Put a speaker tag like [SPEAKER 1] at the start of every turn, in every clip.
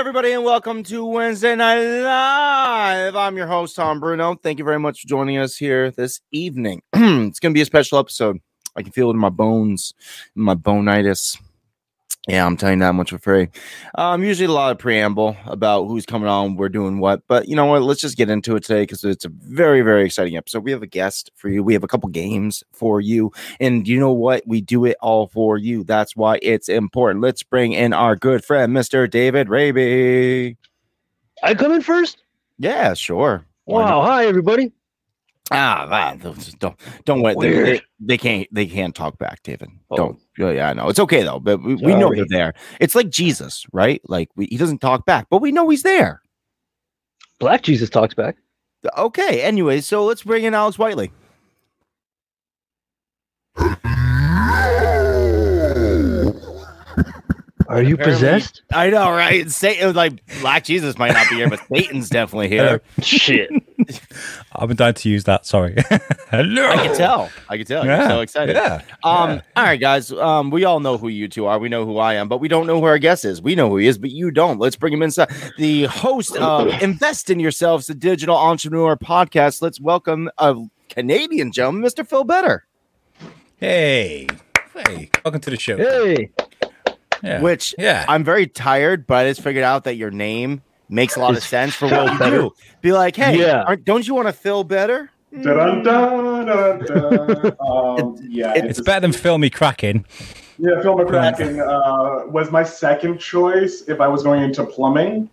[SPEAKER 1] everybody, and welcome to Wednesday Night Live. I'm your host, Tom Bruno. Thank you very much for joining us here this evening. it's going to be a special episode. I can feel it in my bones, in my bonitis. Yeah, I'm telling you that much for free. Um, usually a lot of preamble about who's coming on, we're doing what, but you know what? Let's just get into it today because it's a very, very exciting episode. We have a guest for you. We have a couple games for you, and you know what? We do it all for you. That's why it's important. Let's bring in our good friend, Mr. David Raby.
[SPEAKER 2] I come in first.
[SPEAKER 1] Yeah, sure.
[SPEAKER 2] Wow! Hi, everybody.
[SPEAKER 1] Ah, those- don't don't wait. They, they, can't they can't talk back, David.
[SPEAKER 2] Oh.
[SPEAKER 1] Don't. Yeah, yeah, I know. It's okay though, but we, we know they're there. It's like Jesus, right? Like we, he doesn't talk back, but we know he's there.
[SPEAKER 2] Black Jesus talks back.
[SPEAKER 1] Okay. Anyway, so let's bring in Alex Whiteley.
[SPEAKER 2] Are you possessed?
[SPEAKER 1] I know, right? Satan, like Black Jesus might not be here, but Satan's definitely here.
[SPEAKER 2] Shit.
[SPEAKER 3] I've been dying to use that. Sorry. Hello.
[SPEAKER 1] I can tell. I can tell. You're
[SPEAKER 3] Yeah,
[SPEAKER 1] so excited.
[SPEAKER 3] Yeah.
[SPEAKER 1] Um,
[SPEAKER 3] Yeah.
[SPEAKER 1] all right, guys. Um, we all know who you two are. We know who I am, but we don't know who our guest is. We know who he is, but you don't. Let's bring him inside. The host of Invest in Yourselves, the digital entrepreneur podcast. Let's welcome a Canadian gentleman, Mr. Phil Better.
[SPEAKER 3] Hey. Hey. Welcome to the show.
[SPEAKER 2] Hey.
[SPEAKER 3] Yeah.
[SPEAKER 1] Which
[SPEAKER 3] yeah.
[SPEAKER 1] I'm very tired, but I just figured out that your name makes a lot of sense for what you
[SPEAKER 2] Better.
[SPEAKER 1] do. Be like, hey,
[SPEAKER 2] Yeah.
[SPEAKER 1] aren't, don't you want to feel better?
[SPEAKER 4] Dun, dun, dun, dun. Um, yeah,
[SPEAKER 1] it-
[SPEAKER 3] it's
[SPEAKER 4] just-
[SPEAKER 3] better than filmy cracking.
[SPEAKER 4] Yeah, Phil McCracken uh, was my second choice if I was going into plumbing.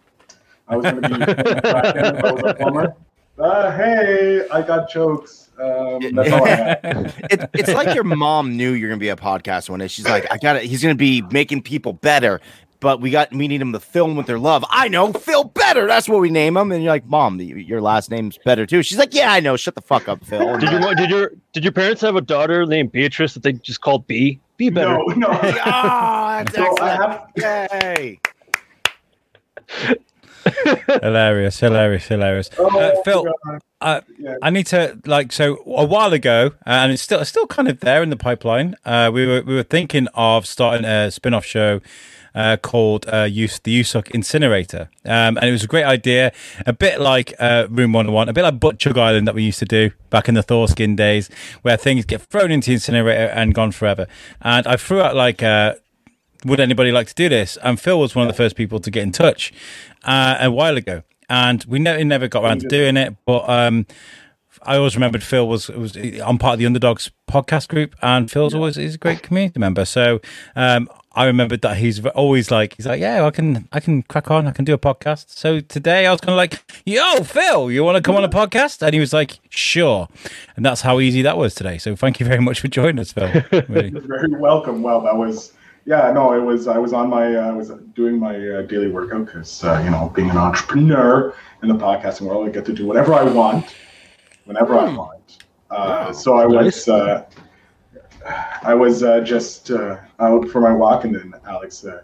[SPEAKER 4] I was going to be Phil if I was a plumber. Uh, hey, I got jokes. Um, that's all I
[SPEAKER 1] it, it's like your mom knew you're gonna be a podcast one day. She's like, I got it. He's gonna be making people better, but we got we need him to film with their love. I know, Phil Better. That's what we name him. And you're like, Mom, y- your last name's Better too. She's like, Yeah, I know. Shut the fuck up, Phil.
[SPEAKER 2] Did your did your did your parents have a daughter named Beatrice that they just called B? Be better.
[SPEAKER 4] No, no.
[SPEAKER 1] oh, that's
[SPEAKER 4] So I
[SPEAKER 1] excellent.
[SPEAKER 4] have,
[SPEAKER 1] Yay.
[SPEAKER 3] hilarious. Hilarious. Hilarious.
[SPEAKER 4] oh,
[SPEAKER 3] Uh, Phil, uh,
[SPEAKER 4] Yeah.
[SPEAKER 3] I need to like so a while ago, and it's still still kind of there in the pipeline. Uh, we were we were thinking of starting a spin-off show uh, called uh, Use the USUC Incinerator, um, and it was a great idea, a bit like uh, Room One Hundred One, a bit like Butchug Island that we used to do back in the Thorskin days, where things get thrown into the incinerator and gone forever. And I threw out like. Would anybody like to do this? And Phil was one of the first people to get in touch uh, a while ago, and we never never got around to doing it. But um, I always remembered Phil was was I'm part of the Underdogs podcast group, and Phil's always he's a great community member. So um, I remembered that he's always like he's like, yeah, I can I can crack on, I can do a podcast. So today I was kind of like, yo, Phil, you want to come on a podcast? And he was like, sure, and that's how easy that was today. So thank you very much for joining us, Phil. Really.
[SPEAKER 4] You're very welcome. Well, that was yeah. No, it was. I was on my. Uh, I was doing my uh, daily workout because uh, you know, being an entrepreneur in the podcasting world, I get to do whatever I want, whenever I want. Uh,
[SPEAKER 1] Wow.
[SPEAKER 4] so I
[SPEAKER 2] Nice.
[SPEAKER 4] was. Uh, I was uh, just uh, out for my walk, and then Alex uh,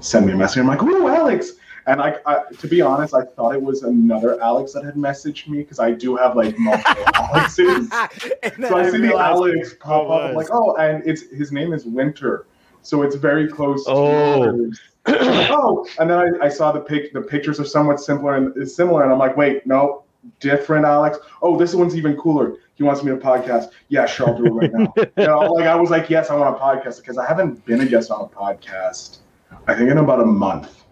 [SPEAKER 4] sent me a message. I'm like, "Oh, Alex!" And I, I, to be honest, I thought it was another Alex that had messaged me because I do have like multiple Alexes. So I see the Alex pop up. I'm like, oh, and it's his name is Winter, so it's very close.
[SPEAKER 2] Oh.
[SPEAKER 4] To oh, and then I, I saw the pic. The pictures are somewhat similar and is similar, and I'm like, wait, no, different Alex. Oh, this one's even cooler. He wants me to podcast. Yeah, sure, I'll do it right now. you know, like I was like, yes, I want a podcast because I haven't been a guest on a podcast. I think in about a month.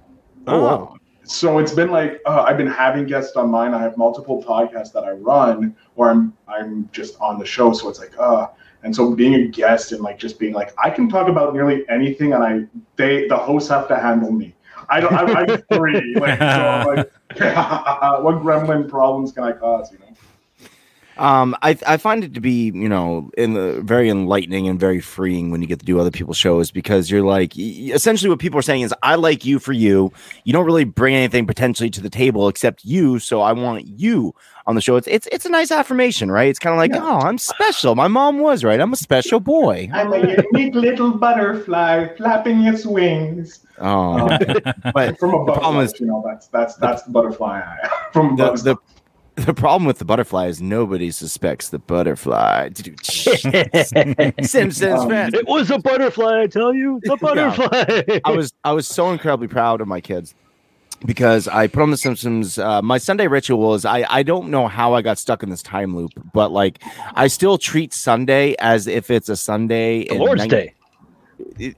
[SPEAKER 1] Oh, Wow.
[SPEAKER 4] So it's been like uh, I've been having guests on mine. I have multiple podcasts that I run, or I'm I'm just on the show. So it's like uh, and so being a guest and like just being like I can talk about nearly anything, and I they the hosts have to handle me. I don't. I'm, I'm free. Like, so I'm like, what gremlin problems can I cause? You know.
[SPEAKER 1] Um, I I find it to be you know in the very enlightening and very freeing when you get to do other people's shows because you're like essentially what people are saying is I like you for you. You don't really bring anything potentially to the table except you, so I want you on the show. It's it's it's a nice affirmation, right? It's kind of like
[SPEAKER 4] Yeah.
[SPEAKER 1] oh, I'm special. My mom was right. I'm a special boy.
[SPEAKER 4] I'm a unique little butterfly flapping its wings.
[SPEAKER 1] Oh, but
[SPEAKER 4] From a butterfly,
[SPEAKER 1] is-
[SPEAKER 4] you know, that's that's that's the butterfly I am. From
[SPEAKER 1] the, the the problem with the butterfly is nobody suspects the butterfly. Simpsons
[SPEAKER 4] Um,
[SPEAKER 1] fan.
[SPEAKER 2] It was a butterfly, I tell you. The butterfly.
[SPEAKER 1] I was I was so incredibly proud of my kids because I put on The Simpsons. Uh, my Sunday ritual is I I don't know how I got stuck in this time loop, but like I still treat Sunday as if it's a Sunday.
[SPEAKER 2] The
[SPEAKER 1] in
[SPEAKER 2] Lord's
[SPEAKER 1] 19
[SPEAKER 2] Day.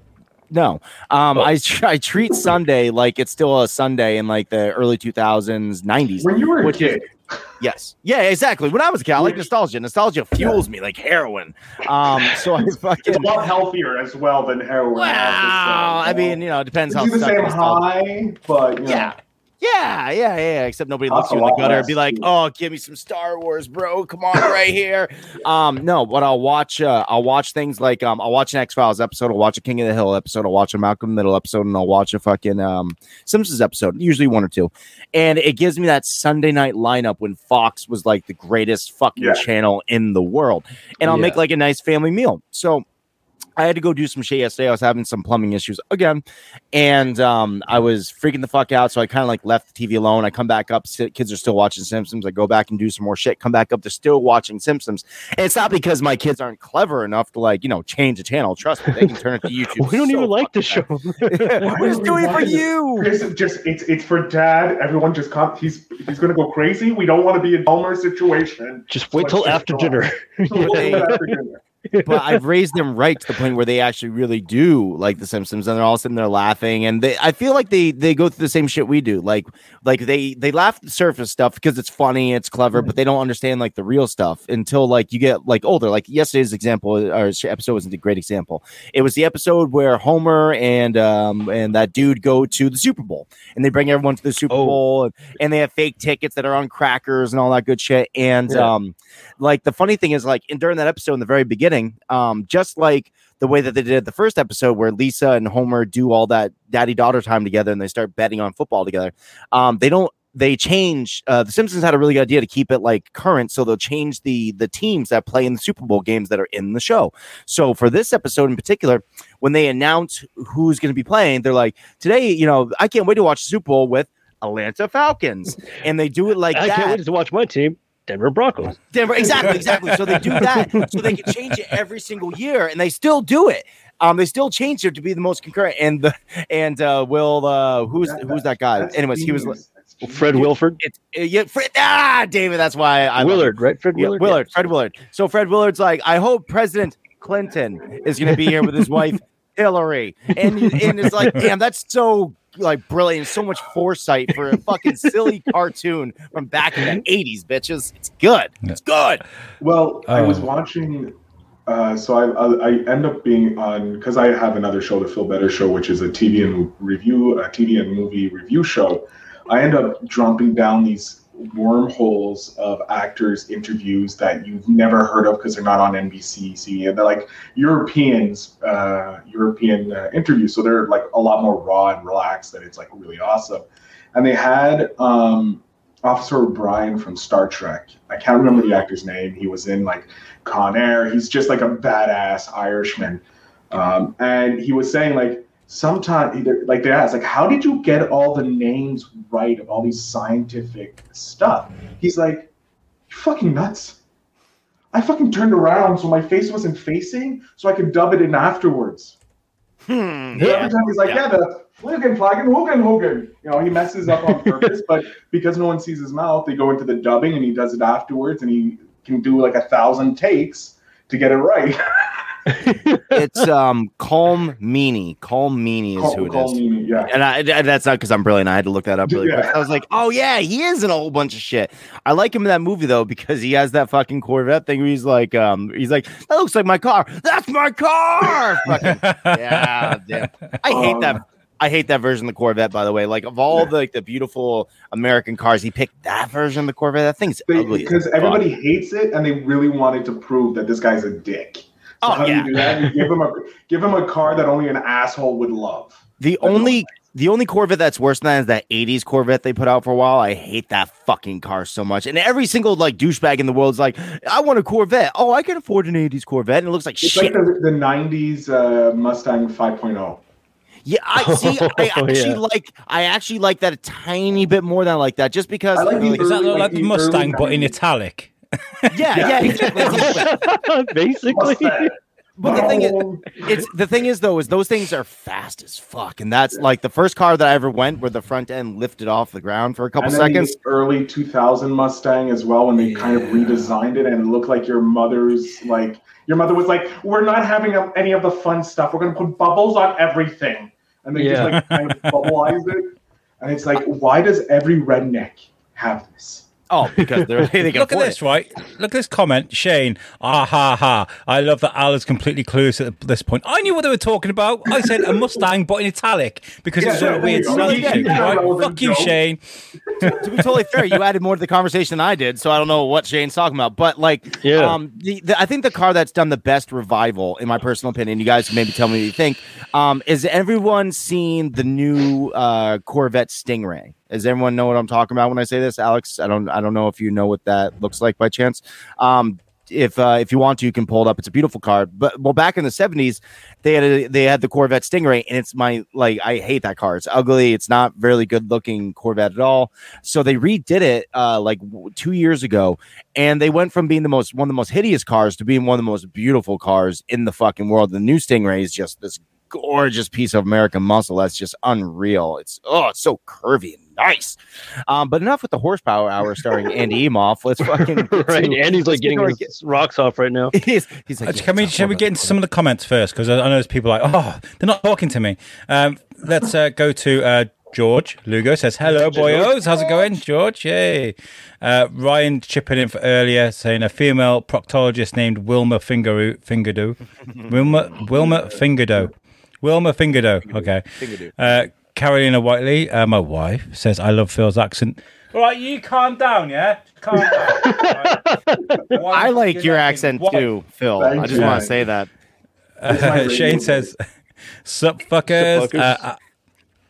[SPEAKER 1] No, um,
[SPEAKER 2] Oh.
[SPEAKER 1] I I treat Sunday like it's still a Sunday in like the early 2000s, 90s.
[SPEAKER 4] When you were a
[SPEAKER 1] Which is-
[SPEAKER 4] kid,
[SPEAKER 1] Yes. Yeah, exactly. When I was a kid, I like nostalgia. Nostalgia fuels me like heroin. Um, so I fucking
[SPEAKER 4] it's a lot healthier as well than heroin.
[SPEAKER 1] Wow. I mean, you know, it depends how
[SPEAKER 4] it's the same high, but you know,
[SPEAKER 1] Yeah. Yeah, yeah, yeah. Except nobody looks you in the gutter and be like, "Oh, give me some Star Wars, bro. Come on, right here." Um, no, but I'll watch. Uh, I'll watch things like um, I'll watch an X Files episode. I'll watch a King of the Hill episode. I'll watch a Malcolm Middle episode, and I'll watch a fucking um Simpsons episode. Usually one or two, and it gives me that Sunday night lineup when Fox was like the greatest fucking
[SPEAKER 4] Yeah.
[SPEAKER 1] channel in the world, and I'll make like a nice family meal. So. I had to go do some shit yesterday. I was having some plumbing issues again, and um, I was freaking the fuck out. So I kind of like left the TV alone. I come back up, sit, kids are still watching Simpsons. I go back and do some more shit. Come back up, they're still watching Simpsons. And it's not because my kids aren't clever enough to like you know change the channel. Trust me, they can turn it to YouTube.
[SPEAKER 2] We don't
[SPEAKER 1] so
[SPEAKER 2] even like the
[SPEAKER 1] fucking
[SPEAKER 2] show.
[SPEAKER 1] fast. We're just doing it for you.
[SPEAKER 4] This is just it's it's for dad. Everyone just come. He's he's gonna go crazy. We don't want to be a Dulmer situation.
[SPEAKER 2] Just wait
[SPEAKER 4] Let's
[SPEAKER 2] till after dinner.
[SPEAKER 4] We'll do it after dinner.
[SPEAKER 1] But I've raised them right to the point where they actually really do like the Simpsons, and they're all sitting there laughing, and they I feel like they they go through the same shit we do. Like like they they laugh at the surface stuff because it's funny, it's clever, but they don't understand like the real stuff until like you get like older. Like yesterday's example or episode wasn't a great example. It was the episode where Homer and um and that dude go to the Super Bowl, and they bring everyone to the Super
[SPEAKER 2] Oh.
[SPEAKER 1] Bowl, and, and they have fake tickets that are on crackers and all that good shit, and
[SPEAKER 2] Yeah.
[SPEAKER 1] um like the funny thing is like in during that episode in the very beginning um just like the way that they did the first episode where lisa and homer do all that daddy daughter time together and they start betting on football together um they don't they change uh the simpsons had a really good idea to keep it like current so they'll change the the teams that play in the super bowl games that are in the show. So for this episode in particular when they announce who's going to be playing they're like today you know i can't wait to watch the super bowl with atlanta falcons. And they do it like
[SPEAKER 2] I
[SPEAKER 1] that
[SPEAKER 2] can't wait to watch my team, Denver Broncos.
[SPEAKER 1] Denver, exactly, exactly. So they do that, so they can change it every single year, and they still do it. Um, they still change it to be the most concurrent. And the and uh, Will, uh, who's
[SPEAKER 4] That-
[SPEAKER 1] who's that guy?
[SPEAKER 4] That's
[SPEAKER 1] Anyways, he was.
[SPEAKER 4] genius. That's genius.
[SPEAKER 2] Fred Wilford.
[SPEAKER 1] It's uh, yeah, Fred, ah, David. That's why I love him.
[SPEAKER 2] Willard, right? Fred
[SPEAKER 1] Yeah,
[SPEAKER 2] Willard.
[SPEAKER 1] Willard, Fred Willard. So Fred Willard's like, I hope President Clinton is going to be here with his wife Hillary, and and it's like, damn, that's so like brilliant, so much foresight for a fucking silly cartoon from back in the '80s, bitches. It's good. It's good.
[SPEAKER 4] Well, I was
[SPEAKER 3] Oh.
[SPEAKER 4] watching. Uh, so I, I I end up being on because I have another show, the Feel Better Show, which is a TV and review, a TV and movie review show. I end up dropping down these wormholes of actors' interviews that you've never heard of because they're not on NBC. And they're like Europeans, uh, European uh, interviews, so they're like a lot more raw and relaxed. That it's like really awesome. And they had um, Officer O'Brien from Star Trek. I can't remember the actor's name. He was in like Con Air. He's just like a badass Irishman. Um, and he was saying like sometimes like they ask like how did you get all the names right of all these scientific stuff? He's like, you fucking nuts. I fucking turned around so my face wasn't facing so I could dub it in afterwards.
[SPEAKER 1] Hmm.
[SPEAKER 4] Yeah. Every time he's like, yeah, the Flagen, Flagen, Hogan, Hogan. You know, he messes up on purpose, but because no one sees his mouth, they go into the dubbing and he does it afterwards and he can do like a thousand takes to get it right.
[SPEAKER 1] it's um Colm Meaney. Colm Meaney is who it
[SPEAKER 4] Call
[SPEAKER 1] is.
[SPEAKER 4] me, yeah.
[SPEAKER 1] And I, I- that's not because I'm brilliant. I had to look that up really
[SPEAKER 4] Yeah.
[SPEAKER 1] quick. I was like, oh yeah, he is in a whole bunch of shit. I like him in that movie though because he has that fucking Corvette thing. Where he's like, um, he's like, that looks like my car. That's my car. Fucking, yeah, damn. I hate that.
[SPEAKER 4] Um,
[SPEAKER 1] I hate that version of the Corvette. By the way, like of all the like the beautiful American cars, he picked that version of the Corvette. That thing's ugly. as
[SPEAKER 4] Because everybody hates it and they really wanted to prove that this guy's a dick. So
[SPEAKER 1] Oh,
[SPEAKER 4] how do you do that? You give him a give him a car that only an asshole would love.
[SPEAKER 1] The only the only Corvette that's worse than that is that 80s Corvette they put out for a while. I hate that fucking car so much. And every single like douchebag in the world is like, I want a Corvette. Oh, I can afford an 80s Corvette. And it looks like
[SPEAKER 4] It's
[SPEAKER 1] shit.
[SPEAKER 4] like the, the 90s uh, Mustang 5.0.
[SPEAKER 1] yeah, I see. I
[SPEAKER 2] Oh,
[SPEAKER 1] actually
[SPEAKER 2] yeah.
[SPEAKER 1] like I actually like that a tiny bit more than I like that. Just because
[SPEAKER 4] I like
[SPEAKER 1] you know,
[SPEAKER 4] the
[SPEAKER 3] Does that
[SPEAKER 4] Early-
[SPEAKER 3] look
[SPEAKER 4] like
[SPEAKER 3] like the
[SPEAKER 4] the
[SPEAKER 3] Mustang, but in italic?
[SPEAKER 1] Yeah, yeah, exactly. exactly.
[SPEAKER 2] Basically.
[SPEAKER 4] Mustang.
[SPEAKER 1] But the thing is, it's the thing is though is those things are fast as fuck, and that's like the first car that I ever went where the front end lifted off the ground for a couple
[SPEAKER 4] And then the
[SPEAKER 1] seconds.
[SPEAKER 4] early 2000 Mustang as well, when they kind of redesigned it and it looked like your mother's like your mother was like, "We're not having any of the fun stuff. We're gonna put bubbles on everything," and they
[SPEAKER 2] Yeah.
[SPEAKER 4] just like kind of bubbleize it. And it's like, why does every redneck have this?
[SPEAKER 1] Oh, because they're they can
[SPEAKER 3] Look at
[SPEAKER 1] afford
[SPEAKER 3] this, right? Look at this comment, Shane. Ah ha ha! I love that Al is completely clueless at this point. I knew what they were talking about. I said a Mustang, but in italic because it's
[SPEAKER 4] Yeah,
[SPEAKER 3] all
[SPEAKER 4] yeah,
[SPEAKER 3] weird
[SPEAKER 4] yeah,
[SPEAKER 3] slang
[SPEAKER 4] yeah,
[SPEAKER 3] shit,
[SPEAKER 4] yeah,
[SPEAKER 3] right? Fuck you,
[SPEAKER 4] joke.
[SPEAKER 3] Shane.
[SPEAKER 1] to be totally fair, you added more to the conversation than I did, so I don't know what Shane's talking about. But like,
[SPEAKER 2] Yeah.
[SPEAKER 1] um, the, the, I think the car that's done the best revival, in my personal opinion, you guys can maybe tell me what you think. Um, is everyone seen the new uh, Corvette Stingray? Does everyone know what I'm talking about when I say this, Alex? I don't, I don't know if you know what that looks like by chance. Um, if uh, if you want to, you can pull it up. It's a beautiful car. But well, back in the '70s, they had a, they had the Corvette Stingray, and it's my like I hate that car. It's ugly. It's not very good looking Corvette at all. So they redid it uh, like two years ago, and they went from being the most one of the most hideous cars to being one of the most beautiful cars in the fucking world. The new Stingray is just this gorgeous piece of American muscle that's just unreal. It's oh, it's so curvy nice. Um, but enough with the horsepower hour starring Andy Emoff. Let's fucking get
[SPEAKER 2] right.
[SPEAKER 1] to-
[SPEAKER 2] Andy's like getting
[SPEAKER 1] to our-
[SPEAKER 2] his rocks off right now.
[SPEAKER 1] he's, he's like,
[SPEAKER 3] Uh,
[SPEAKER 1] yeah,
[SPEAKER 3] can we?
[SPEAKER 1] it's a
[SPEAKER 3] Shall we get into some of the comments first? Because I, I know there's people like, oh, they're not talking to me. Um, let's uh, go to uh, George Lugo. Says hello, boyos. How's it going, George? Yay. Uh, Ryan chipping in for earlier, saying a female proctologist named Wilma Fingeru, Fingerdo. Wilma Wilma Fingerdo. Wilma Fingerdo. Okay.
[SPEAKER 1] Fingerdo.
[SPEAKER 3] Uh, Carolina Whiteley, uh, my wife, says I love Phil's accent. All right, you calm down, yeah. Calm down. All right?
[SPEAKER 1] I like your accent
[SPEAKER 3] Wife.
[SPEAKER 1] too, Phil.
[SPEAKER 4] Thank
[SPEAKER 1] I just want to say that.
[SPEAKER 3] Uh, Shane says, "Sup fuckers."
[SPEAKER 1] Sup, fuckers.
[SPEAKER 3] Uh,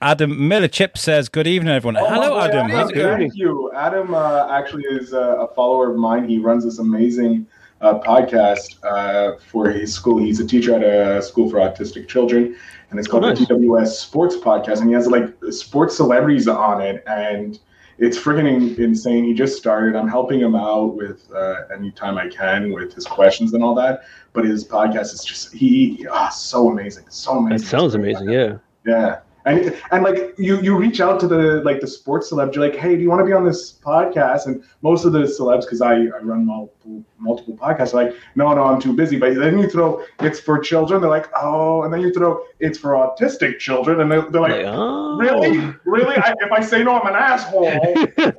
[SPEAKER 3] Adam Miller Chip says, "Good evening, everyone."
[SPEAKER 4] Oh,
[SPEAKER 3] Hello,
[SPEAKER 4] my boy,
[SPEAKER 3] Adam. How's it going?
[SPEAKER 4] Thank you. Adam uh, actually is uh, a follower of mine. He runs this amazing uh, podcast uh, for his school. He's a teacher at a school for autistic children, and it's called
[SPEAKER 2] nice.
[SPEAKER 4] the TWS Sports Podcast. And he has like sports celebrities on it, and it's friggin' insane. He just started. I'm helping him out with uh, anytime I can with his questions and all that. But his podcast is just he ah, so amazing, so amazing.
[SPEAKER 2] That sounds amazing. Yeah.
[SPEAKER 4] Yeah. And, and like you you reach out to the like the sports celebs you're like hey do you want to be on this podcast? And most of the celebs because I, I run multiple multiple podcasts are like no no I'm too busy. But then you throw it's for children they're like oh and then you throw it's for autistic children and they're, they're like
[SPEAKER 2] Like, oh.
[SPEAKER 4] really? Really? I, if I say no I'm an asshole.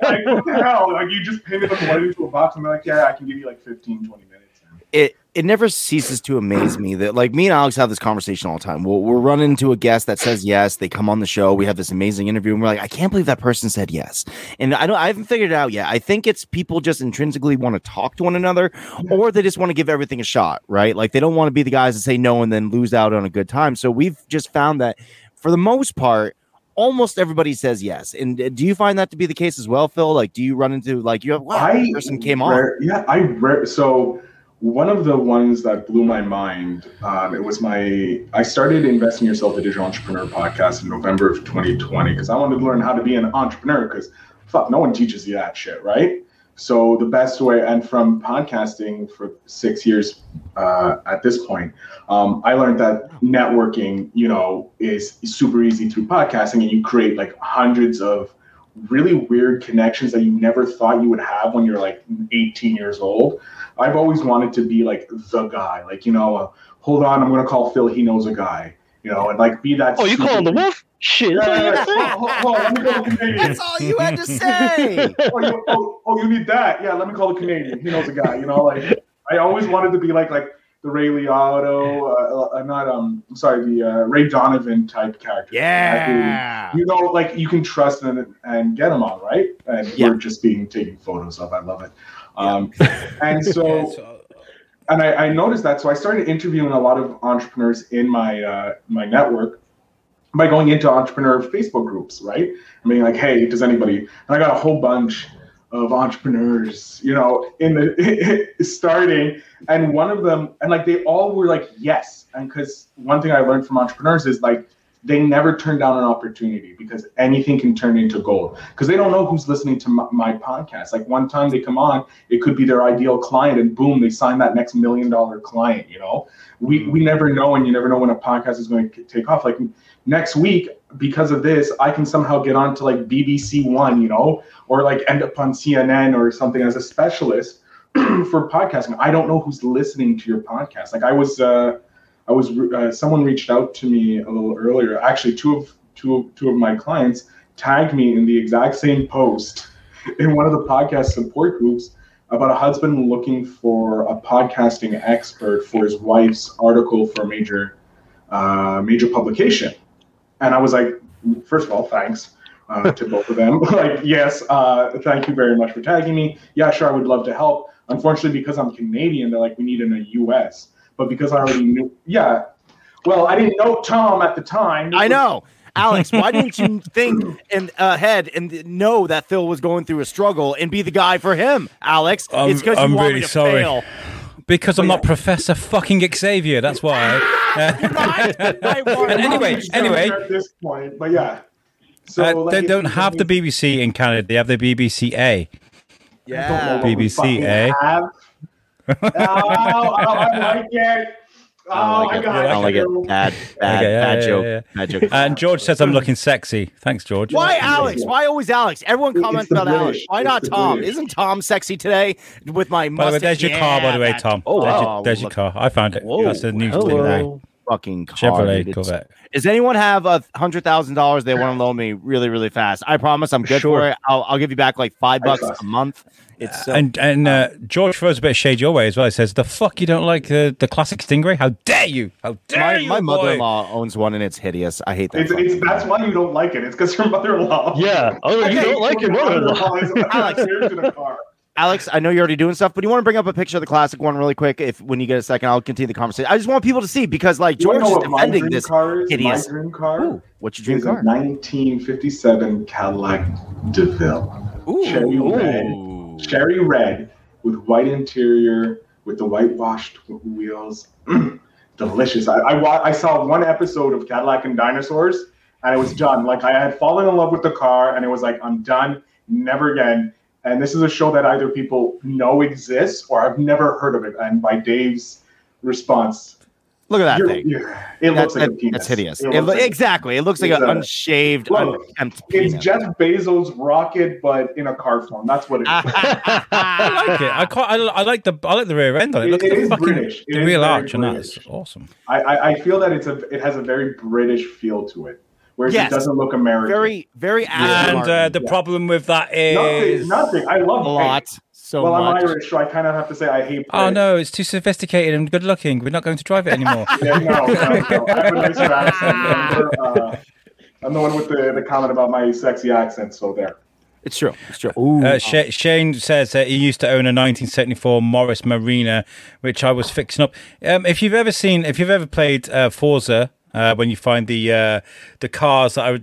[SPEAKER 4] Like what the hell? Like you just painted them right into a box and they're like yeah I can give you like 15 20 minutes.
[SPEAKER 1] It it never ceases to amaze me that like me and Alex have this conversation all the time. We'll we'll run into a guest that says yes, they come on the show, we have this amazing interview, and we're like, I can't believe that person said yes. And I don't I haven't figured it out yet. I think it's people just intrinsically want to talk to one another, or they just want to give everything a shot, right? Like they don't want to be the guys that say no and then lose out on a good time. So we've just found that for the most part. Almost everybody says yes, and uh, do you find that to be the case as well, Phil? Like, do you run into like you have wow,
[SPEAKER 4] I
[SPEAKER 1] person came on?
[SPEAKER 4] Yeah, I rare, so one of the ones that blew my mind. Um, it was my I started investing yourself a digital entrepreneur podcast in November of 2020 because I wanted to learn how to be an entrepreneur because fuck, no one teaches you that shit, right? So the best way, and from podcasting for six years uh, at this point, um, I learned that networking, you know, is super easy through podcasting, and you create like hundreds of really weird connections that you never thought you would have when you're like 18 years old. I've always wanted to be like the guy, like you know, uh, hold on, I'm gonna call Phil. He knows a guy, you know, and like be that.
[SPEAKER 2] Oh, you call him the wolf? Shit.
[SPEAKER 4] Yeah,
[SPEAKER 2] That's all you
[SPEAKER 4] yeah,
[SPEAKER 2] gotta
[SPEAKER 4] yeah.
[SPEAKER 2] say.
[SPEAKER 4] Hold- hold on, let me call.
[SPEAKER 1] That's all you had to say.
[SPEAKER 4] oh, you, oh, oh, you need that? Yeah, let me call the Canadian. He knows a guy. You know, like I always wanted to be like like the Ray Liotta, uh, uh, not um, I'm sorry, the uh, Ray Donovan type character.
[SPEAKER 1] Yeah.
[SPEAKER 4] You know, like you can trust and and get them on, right? And
[SPEAKER 1] Yeah.
[SPEAKER 4] we're just being taking photos of. I love it. Um, and so
[SPEAKER 3] Yeah, so-
[SPEAKER 4] and I, I noticed that, so I started interviewing a lot of entrepreneurs in my uh, my network by going into entrepreneur Facebook groups, right? I mean, like, hey, does anybody? And I got a whole bunch of entrepreneurs, you know, in the starting, and one of them, and like they all were like, yes, and because one thing I learned from entrepreneurs is like they never turn down an opportunity because anything can turn into gold. Because they don't know who's listening to my, my, podcast. Like one time they come on it could be their ideal client and boom they sign that next million dollar client you know? We we never know and you never know when a podcast is going to take off. Like next week because of this i can somehow get on to like bbc one you know? Or like end up on cnn or something as a specialist for podcasting. I don't know who's listening to your podcast. Like i was uh I was uh, someone reached out to me a little earlier. Actually, two of two of, two of my clients tagged me in the exact same post in one of the podcast support groups about a husband looking for a podcasting expert for his wife's article for a major uh, major publication. And I was like, first of all, thanks uh, to both of them. like, yes, uh, thank you very much for tagging me. Yeah, sure, I would love to help. Unfortunately, because I'm Canadian, they're like, we need in a U.S but because I already knew, yeah. Well, I didn't know Tom at the time.
[SPEAKER 1] I know. Alex, why didn't you think in ahead and know that Phil was going through a struggle and be the guy for him, Alex?
[SPEAKER 3] I'm, it's because I'm really sorry. Fail. Because I'm not Professor fucking Xavier. That's why. anyway, anyway.
[SPEAKER 4] At this point, but yeah.
[SPEAKER 3] So uh, like, they don't have the BBC in Canada. They have the BBC A.
[SPEAKER 1] Yeah,
[SPEAKER 3] BBC A.
[SPEAKER 4] Have oh, oh, I like it. Oh, I, like I, got
[SPEAKER 1] it. Like it. Bad, bad, okay, yeah, bad yeah, joke. Yeah, bad joke.
[SPEAKER 3] And George says I'm looking sexy. Thanks, George.
[SPEAKER 1] Why Alex? Why always Alex? Everyone comments about British. Alex. Why not Tom? British. Isn't Tom sexy today with my mustache?
[SPEAKER 3] By the way, there's your car, by the way, Tom. Oh, there's, your, there's your car. I found it. Whoa. That's a new thing
[SPEAKER 1] fucking car.
[SPEAKER 3] Chevrolet Corvette.
[SPEAKER 1] Does anyone have a hundred thousand dollars they want to loan me really, really fast? I promise I'm good sure. for it. I'll, I'll give you back like five bucks a month. It's
[SPEAKER 3] uh, and and uh, George throws a bit of shade your way as well. He says, "The fuck you don't like the, the classic Stingray? How dare you? How dare
[SPEAKER 1] my,
[SPEAKER 3] you?"
[SPEAKER 1] My mother-in-law owns one and it's hideous. I hate that.
[SPEAKER 4] It's, it's, that's why you don't like it. It's because your mother-in-law.
[SPEAKER 2] Yeah. Oh, you don't like your mother-in-law.
[SPEAKER 1] Alex, Alex, I know you're already doing stuff, but you want to bring up a picture of the classic one really quick? If when you get a second, I'll continue the conversation. I just want people to see because like George is defending this
[SPEAKER 4] car is? hideous. My dream car.
[SPEAKER 1] Ooh, what's your dream car?
[SPEAKER 4] A 1957 Cadillac DeVille.
[SPEAKER 1] Ooh,
[SPEAKER 4] cherry
[SPEAKER 1] ooh.
[SPEAKER 4] red, cherry red with white interior, with the whitewashed wheels. delicious. I, I I saw one episode of Cadillac and Dinosaurs, and it was done. Like I had fallen in love with the car, and it was like I'm done, never again and this is a show that either people know exists or I've never heard of it. And by Dave's response,
[SPEAKER 1] look at that thing.
[SPEAKER 4] it looks like a penis.
[SPEAKER 1] That's hideous. It it lo- like
[SPEAKER 4] exactly.
[SPEAKER 1] It looks like an unshaved, look,
[SPEAKER 4] unkempt It's Jeff Bezos' rocket, but in a car form. That's what it is.
[SPEAKER 3] I like it. I, quite, I, I, like the I like the rear end on it. Look it, at the fucking British. the real arch on that. It's awesome.
[SPEAKER 4] I, I, I feel that it's a it has a very British feel to it whereas yes. it doesn't look American.
[SPEAKER 1] Very, very.
[SPEAKER 3] And uh, the yeah. problem with that is
[SPEAKER 4] nothing. nothing. I love
[SPEAKER 1] a lot. So
[SPEAKER 4] well,
[SPEAKER 1] much.
[SPEAKER 4] I'm Irish, so I kind of have to say I hate.
[SPEAKER 3] Oh no, it's too sophisticated and good looking. We're not going to drive it anymore.
[SPEAKER 4] yeah, no, no, no, I have a nicer accent. I'm, uh, I'm the one with the, the comment about my sexy accent. So there.
[SPEAKER 1] It's true. It's true.
[SPEAKER 3] Uh, Shane says that he used to own a 1974 Morris Marina, which I was fixing up. Um, if you've ever seen, if you've ever played uh, Forza, uh, when you find the uh, the cars that are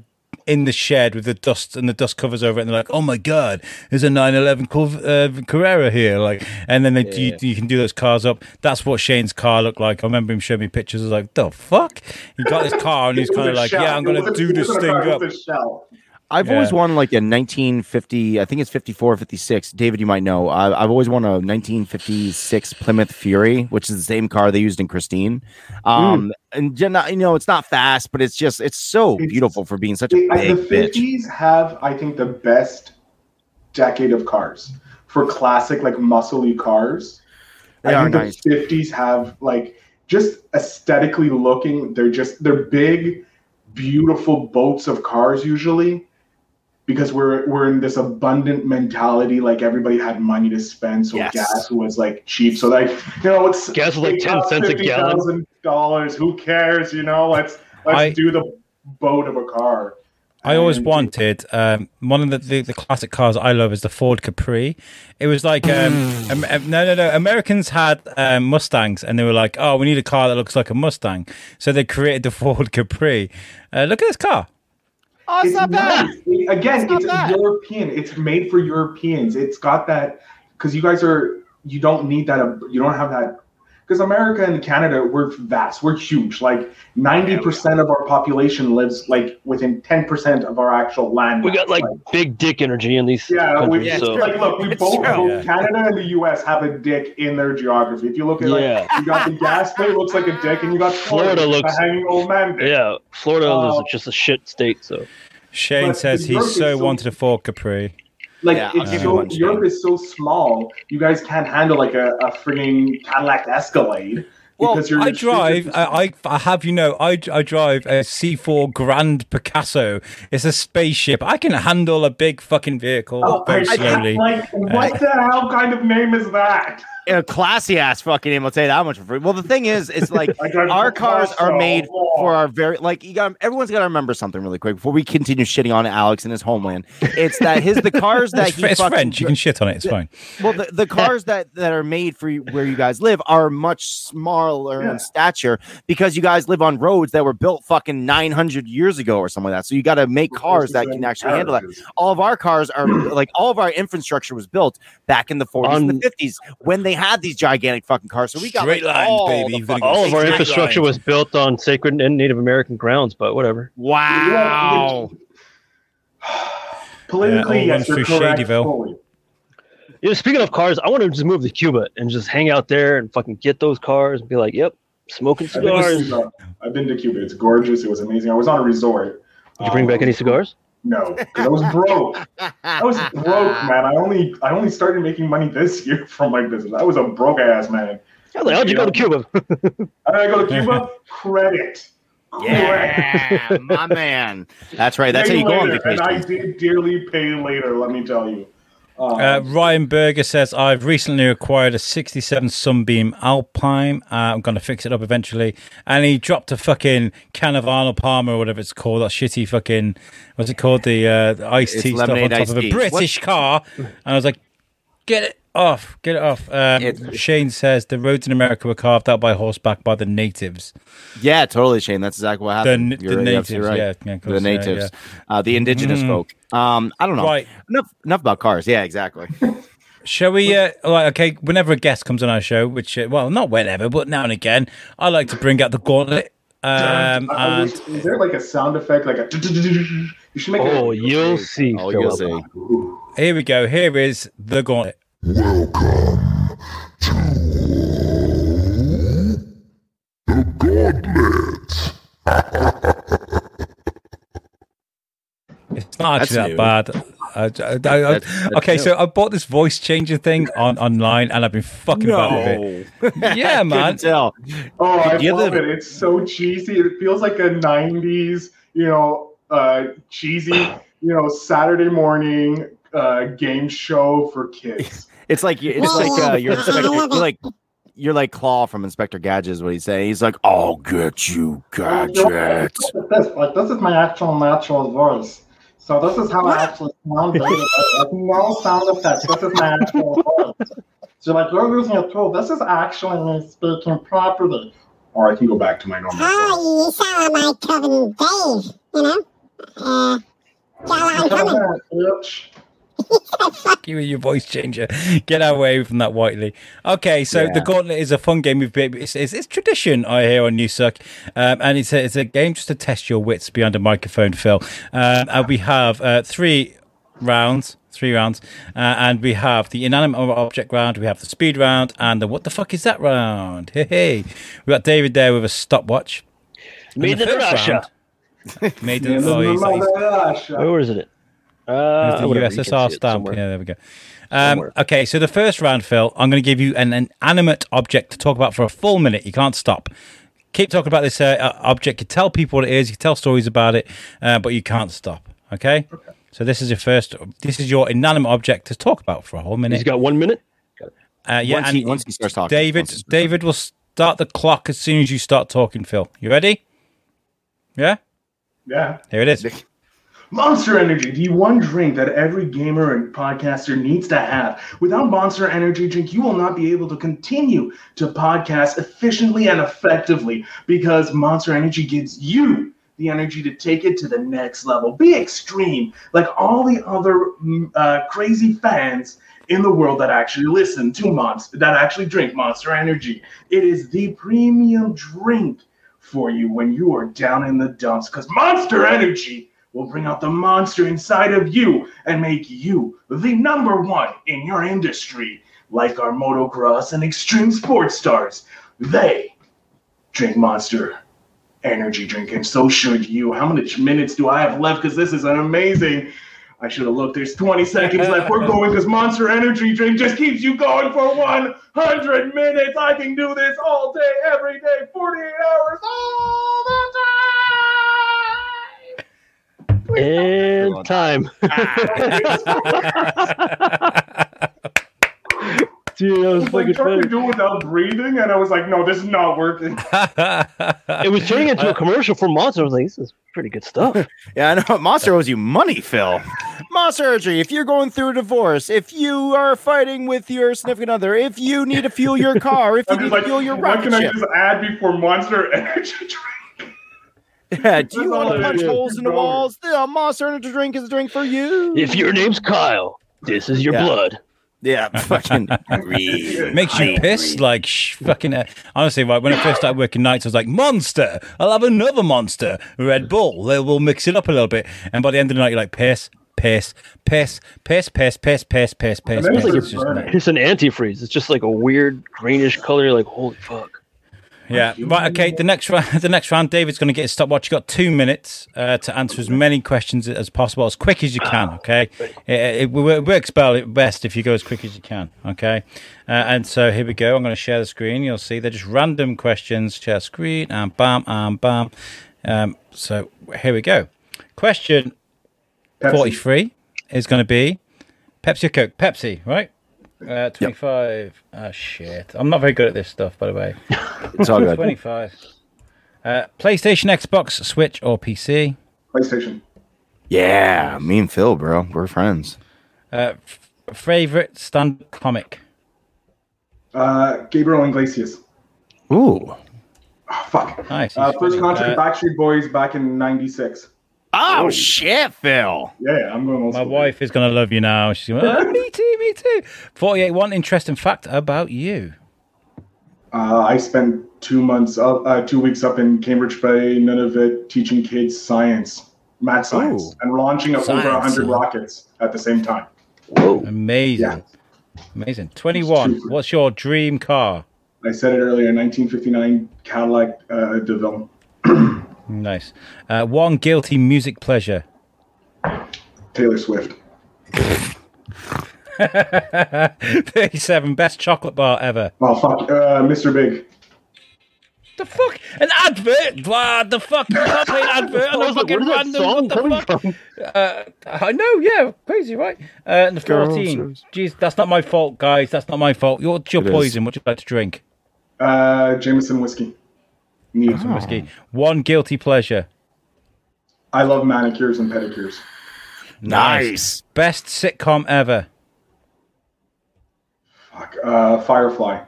[SPEAKER 3] in the shed with the dust and the dust covers over it, and they're like, "Oh my god, there's a 911 uh, Carrera here!" Like, and then they, yeah. you, you, can do those cars up. That's what Shane's car looked like. I remember him showing me pictures. I was like, "The fuck!" He got his car and he's kind of like, shell. "Yeah, I'm going to do this thing up."
[SPEAKER 1] I've yeah. always won like a 1950, I think it's 54, 56. David, you might know. I, have always won a 1956 Plymouth Fury, which is the same car they used in Christine. Um, mm. And you know, it's not fast, but it's just it's so it's, beautiful for being such a big
[SPEAKER 4] The 50s have, I think, the best decade of cars for classic like muscly cars.
[SPEAKER 1] They
[SPEAKER 4] I
[SPEAKER 1] think
[SPEAKER 4] nice. the 50s have like just aesthetically looking. They're just they're big, beautiful boats of cars usually because we're we're in this abundant mentality like everybody had money to spend so yes. gas was like cheap so like you know it's
[SPEAKER 2] gas was like 10 cents a gallon
[SPEAKER 4] dollars who cares you know let's let's I, do the boat of a car
[SPEAKER 3] I always wanted um, one of the, the, the, classic cars I love is the Ford Capri. It was like um, um, no no no Americans had um, Mustangs and they were like oh we need a car that looks like a Mustang so they created the Ford Capri. Uh, look at this car.
[SPEAKER 1] Oh, it's, it's not bad.
[SPEAKER 4] It, again, it's, it's European. It's made for Europeans. It's got that because you guys are you don't need that. Uh, you don't have that because America and Canada we're vast, we're huge. Like ninety percent of our population lives like within ten percent of our actual land.
[SPEAKER 2] We got like big dick energy in these
[SPEAKER 4] yeah, we,
[SPEAKER 2] countries. so.
[SPEAKER 4] like look, we
[SPEAKER 1] It's
[SPEAKER 4] both, both
[SPEAKER 3] Yeah.
[SPEAKER 4] Canada and the U.S. have a dick in their geography. If you look at like
[SPEAKER 2] Yeah.
[SPEAKER 4] you got the gas plate looks like a dick, and you got
[SPEAKER 2] Florida
[SPEAKER 4] Florida,
[SPEAKER 2] looks-
[SPEAKER 4] a hanging old man. Dick.
[SPEAKER 2] Yeah, Florida
[SPEAKER 4] Uh,
[SPEAKER 2] is just a shit state. So
[SPEAKER 3] Shane
[SPEAKER 4] But
[SPEAKER 3] says he so
[SPEAKER 4] so-
[SPEAKER 3] wanted a Ford Capri.
[SPEAKER 4] Like
[SPEAKER 1] Yeah,
[SPEAKER 4] it's so. Europe is so small, you guys can't handle like a, a frigging Cadillac Escalade
[SPEAKER 1] Well,
[SPEAKER 4] because you're
[SPEAKER 3] I drive. I, I, I have you know. I, I drive a C4 Grand Picasso. It's a spaceship. I can handle a big fucking vehicle
[SPEAKER 4] Oh,
[SPEAKER 3] very
[SPEAKER 4] I- I-
[SPEAKER 3] slowly.
[SPEAKER 4] like what the hell kind of name is that?
[SPEAKER 1] A classy ass fucking name. I'll say that much for free. Well, the thing is, it's like our cars are made for our very like you got everyone's got to remember something really quick before we continue shitting on Alex and his homeland. It's that his the cars that
[SPEAKER 3] It's,
[SPEAKER 1] he
[SPEAKER 3] it's
[SPEAKER 1] fucking
[SPEAKER 3] French. You can shit on it. It's fine.
[SPEAKER 1] well the, the cars that that are made for you, where you guys live are much smaller
[SPEAKER 4] Yeah.
[SPEAKER 1] in stature because you guys live on roads that were built fucking 900 years ago or something like that. So you got to make cars that can actually handle that. All of our cars are like all of our infrastructure was built back in the 40s and the 50s when they had these gigantic fucking cars. So we got
[SPEAKER 3] Straight
[SPEAKER 1] like,
[SPEAKER 3] lines,
[SPEAKER 1] all
[SPEAKER 3] baby.
[SPEAKER 1] the fucking-
[SPEAKER 2] all of our infrastructure
[SPEAKER 3] lines.
[SPEAKER 2] was built on sacred and Native American grounds. But whatever.
[SPEAKER 1] Wow.
[SPEAKER 4] Politically,
[SPEAKER 3] Yeah,
[SPEAKER 4] yes, you're correct.
[SPEAKER 3] Shadyville.
[SPEAKER 2] You know, speaking of cars, I want to just move to Cuba and just hang out there and fucking get those cars and be like, "Yep, smoking
[SPEAKER 4] I've been, to
[SPEAKER 2] cigars."
[SPEAKER 4] Cuba. I've been to Cuba. It's gorgeous. It was amazing. I was on a resort.
[SPEAKER 2] Did you bring back
[SPEAKER 4] Um,
[SPEAKER 2] any cigars?
[SPEAKER 4] No, I was broke. I was broke, man. I only I only started making money this year from my business. I was a broke ass man.
[SPEAKER 2] I was like, How'd you go to Cuba?
[SPEAKER 4] How did I go to Cuba? Credit. Credit.
[SPEAKER 1] Yeah, my man. That's right. That's how
[SPEAKER 4] Pay
[SPEAKER 1] you go on
[SPEAKER 4] later, And I did dearly pay later. Let me tell you. Um,
[SPEAKER 3] Uh, Ryan Berger says, I've recently acquired a 67 Sunbeam Alpine. Uh, I'm going to fix it up eventually. And he dropped a fucking can of Arnold Palmer or whatever it's called, that shitty fucking, what's it called? The, uh, the iced tea stuff on top of a
[SPEAKER 1] tea.
[SPEAKER 3] British car. And I was like, get it off, get it off. Um,
[SPEAKER 1] It's-
[SPEAKER 3] Shane says, the roads in America were carved out by horseback by the natives.
[SPEAKER 1] Yeah, totally, Shane. That's exactly what happened.
[SPEAKER 3] the
[SPEAKER 1] You're
[SPEAKER 3] natives,
[SPEAKER 1] right.
[SPEAKER 3] yeah. yeah of
[SPEAKER 1] The
[SPEAKER 3] course, yeah,
[SPEAKER 1] natives, uh, the indigenous
[SPEAKER 3] Mhm.
[SPEAKER 1] folk. Um, I don't know.
[SPEAKER 3] Right.
[SPEAKER 1] Enough, enough about cars. Yeah, exactly.
[SPEAKER 3] Shall we? Uh, like, okay, whenever a guest comes on our show, which uh, well, not whenever, but now and again, I like to bring out the gauntlet. Um,
[SPEAKER 4] I- I
[SPEAKER 3] and
[SPEAKER 4] wish- is there like a sound effect, like a? You should make.
[SPEAKER 2] Oh,
[SPEAKER 4] a,
[SPEAKER 2] you'll see.
[SPEAKER 1] Oh, you'll see.
[SPEAKER 3] Here we go. Here is the gauntlet.
[SPEAKER 5] Welcome to the Gauntlet.
[SPEAKER 3] It's not
[SPEAKER 1] That's
[SPEAKER 3] actually
[SPEAKER 1] new.
[SPEAKER 3] that bad. Uh, I- I- I-
[SPEAKER 1] That's- that's
[SPEAKER 3] okay, so I bought this voice changer thing on online, and I've been fucking about with it. Yeah, man.
[SPEAKER 1] Tell.
[SPEAKER 4] Oh, I
[SPEAKER 1] Do you
[SPEAKER 4] love
[SPEAKER 1] live-
[SPEAKER 4] it. It's so cheesy. It feels like a '90s, you know, uh, cheesy, you know, Saturday morning uh, game show for kids.
[SPEAKER 1] It's like you- it's like uh, you're, Inspector, you're like you're like Claw from Inspector Gadget. Is what he's saying. He's like, "I'll get you, Gadget."
[SPEAKER 4] This, like, this is my actual natural voice. So this is how I actually sound. baby. Like, no sound effects. This is my actual voice. So like you're using a tool. This is actually me speaking properly. Or I can go back to my normal voice.
[SPEAKER 6] Hi, you sound like Kevin Dave, you know? Uh, got a coming.
[SPEAKER 4] Bitch.
[SPEAKER 3] Fuck you with your voice changer. Get away from that, Whiteley. Okay, so
[SPEAKER 1] Yeah.
[SPEAKER 3] the Gauntlet is a fun game. We've been, it's, it's, it's tradition I hear on New Suck, um, and it's a, it's a game just to test your wits behind a microphone, Phil. Um, and we have uh, three rounds. Three rounds, uh, and we have the inanimate object round, we have the speed round, and the what the fuck is that round? Hey, hey, we got David there with a stopwatch.
[SPEAKER 2] Made in Russia.
[SPEAKER 3] round- Made in he's- he's-
[SPEAKER 2] Where is it? Uh,
[SPEAKER 3] the
[SPEAKER 2] whatever, you can
[SPEAKER 3] USSR stamp. Yeah, there we go. Um, okay, so the first round, Phil, I'm going to give you an, an animate object to talk about for a full minute. You can't stop. Keep talking about this uh, uh, object. You tell people what it is. You tell stories about it, uh, but you can't stop. Okay? okay. So this is your first. This is your inanimate object to talk about for a whole
[SPEAKER 2] He's
[SPEAKER 3] minute.
[SPEAKER 2] got one minute.
[SPEAKER 3] Uh, yeah,
[SPEAKER 1] once,
[SPEAKER 3] and
[SPEAKER 1] he, once he starts talking,
[SPEAKER 3] David,
[SPEAKER 1] once he starts
[SPEAKER 3] David will start the clock as soon as you start talking. Phil, you ready? Yeah.
[SPEAKER 4] Yeah.
[SPEAKER 3] Here it is.
[SPEAKER 4] Monster Energy, the one drink that every gamer and podcaster needs to have. Without Monster Energy drink, you will not be able to continue to podcast efficiently and effectively because Monster Energy gives you the energy to take it to the next level. Be extreme, like all the other mm, uh, crazy fans, in the world that actually listen to Monster, that actually drink Monster Energy. It is the premium drink for you when you are down in the dumps because Monster Energy will bring out the monster inside of you and make you the number one in your industry. Like our motocross and extreme sports stars, they drink Monster Energy drink, and so should you. How many minutes do I have left? Because this is an amazing. I should have looked. There's 20 seconds left. We're going because Monster Energy drink just keeps you going for 100 minutes. I can do this all day, every day, 48 hours, oh, all the
[SPEAKER 2] And time. Dude, that was
[SPEAKER 4] I was like, trying
[SPEAKER 2] funny.
[SPEAKER 4] to do it without breathing, and I was like, no, this is not working.
[SPEAKER 2] It was turning into a commercial for Monster. I was like, this is pretty good stuff.
[SPEAKER 1] Yeah, I know. Monster owes you money, Phil. Monster Energy, if you're going through a divorce, if you are fighting with your significant other, if you need to fuel your car, if you need
[SPEAKER 4] just
[SPEAKER 1] to fuel your
[SPEAKER 4] what
[SPEAKER 1] rocket
[SPEAKER 4] can I
[SPEAKER 1] ship.
[SPEAKER 4] just add before Monster Energy drink?
[SPEAKER 1] Yeah, do you want to punch holes in the walls? The Monster Energy drink is a drink for you.
[SPEAKER 2] if your name's Kyle, this is your
[SPEAKER 1] Yeah.
[SPEAKER 2] blood.
[SPEAKER 1] yeah, fucking real.
[SPEAKER 3] Makes you piss like sh- fucking. Uh, honestly, right when I first started working nights, I was like, "Monster! I'll have another monster, Red Bull. They will mix it up a little bit." And by the end of the night, you're like, "Piss, piss, piss, piss, piss, piss, piss, piss, piss." piss.
[SPEAKER 4] it's like
[SPEAKER 3] It's just
[SPEAKER 4] burning.
[SPEAKER 2] It's an antifreeze. It's just like a weird greenish color. You're like, holy fuck.
[SPEAKER 3] Yeah. Right. Okay. The next round. The next round. David's going to get his stopwatch. You have got two minutes uh, to answer as many questions as possible, as quick as you can. Okay. It, it, it works best if you go as quick as you can. Okay. Uh, and so here we go. I'm going to share the screen. You'll see they're just random questions. Share screen and bam and bam. Um, so here we go. Question
[SPEAKER 4] Pepsi.
[SPEAKER 3] 43 is going to be Pepsi or Coke? Pepsi, right? Uh, 25. Oh, shit. I'm not very good at this stuff, by the way.
[SPEAKER 1] It's all good.
[SPEAKER 3] 25. Uh, PlayStation, Xbox, Switch, or PC?
[SPEAKER 4] PlayStation.
[SPEAKER 1] Yeah, me and Phil, bro, we're friends.
[SPEAKER 3] Uh, f- favorite stand comic?
[SPEAKER 4] Uh, Gabriel Iglesias.
[SPEAKER 1] Ooh.
[SPEAKER 4] Oh, fuck.
[SPEAKER 3] Nice.
[SPEAKER 4] Uh, first
[SPEAKER 3] funny.
[SPEAKER 4] concert,
[SPEAKER 3] Uh,
[SPEAKER 4] Backstreet Boys back in '96.
[SPEAKER 1] Oh shit, Phil.
[SPEAKER 4] Yeah, yeah, I'm going.
[SPEAKER 3] my
[SPEAKER 4] school.
[SPEAKER 3] wife is going to love you now. She's going, oh, me too, me too. 48. One interesting fact about you.
[SPEAKER 4] Uh, I spent two months up, uh, two weeks up in Cambridge Bay, Nunavut, teaching kids science, math science,
[SPEAKER 1] Ooh.
[SPEAKER 4] and launching up over
[SPEAKER 1] Science,
[SPEAKER 4] 100
[SPEAKER 1] huh?
[SPEAKER 4] rockets at the same time.
[SPEAKER 2] Whoa.
[SPEAKER 3] Amazing.
[SPEAKER 4] Yeah.
[SPEAKER 3] Amazing. 21. What's your dream car?
[SPEAKER 4] I said it earlier, 1959 Cadillac uh, DeVille.
[SPEAKER 3] Nice. Uh, one guilty music pleasure.
[SPEAKER 4] Taylor Swift.
[SPEAKER 3] 37. Best chocolate bar ever.
[SPEAKER 4] Oh fuck, uh, Mr. Big.
[SPEAKER 3] The fuck? An advert? What the fuck? You can't play an advert on
[SPEAKER 2] I
[SPEAKER 3] a
[SPEAKER 2] was like,
[SPEAKER 3] fucking random. What the fuck? Uh, I know, yeah, crazy, right? Uh, and the
[SPEAKER 1] Girls,
[SPEAKER 3] 14.
[SPEAKER 1] girls.
[SPEAKER 3] Jeez, that's not my fault, guys. That's not my fault. What's your
[SPEAKER 1] It is.
[SPEAKER 3] poison? What do you like to drink?
[SPEAKER 4] Uh, Jameson whiskey. Neat.
[SPEAKER 3] Whiskey. One guilty pleasure.
[SPEAKER 4] I love manicures and pedicures.
[SPEAKER 1] Nice.
[SPEAKER 3] Best sitcom ever.
[SPEAKER 4] Fuck. Uh, Firefly.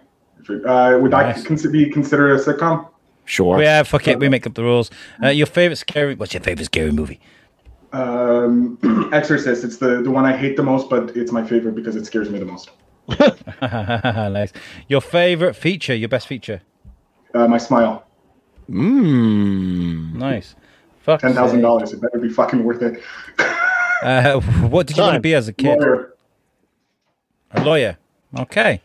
[SPEAKER 4] Uh, would
[SPEAKER 3] Nice.
[SPEAKER 4] that cons- be considered a sitcom?
[SPEAKER 1] Sure.
[SPEAKER 3] Yeah, fuck it. We make up the rules. Uh, your favorite scary? What's your favorite scary movie?
[SPEAKER 4] Um, Exorcist. It's the, the one I hate the most, but it's my favorite because it scares me the most.
[SPEAKER 3] nice. Your favorite feature? Your best feature?
[SPEAKER 4] Uh, my smile.
[SPEAKER 1] Mmm.
[SPEAKER 3] Nice. Fuck.
[SPEAKER 4] Ten thousand dollars. It better be fucking worth it.
[SPEAKER 3] Uh, what did you want to be as a kid?
[SPEAKER 4] Lawyer.
[SPEAKER 3] A lawyer. Okay.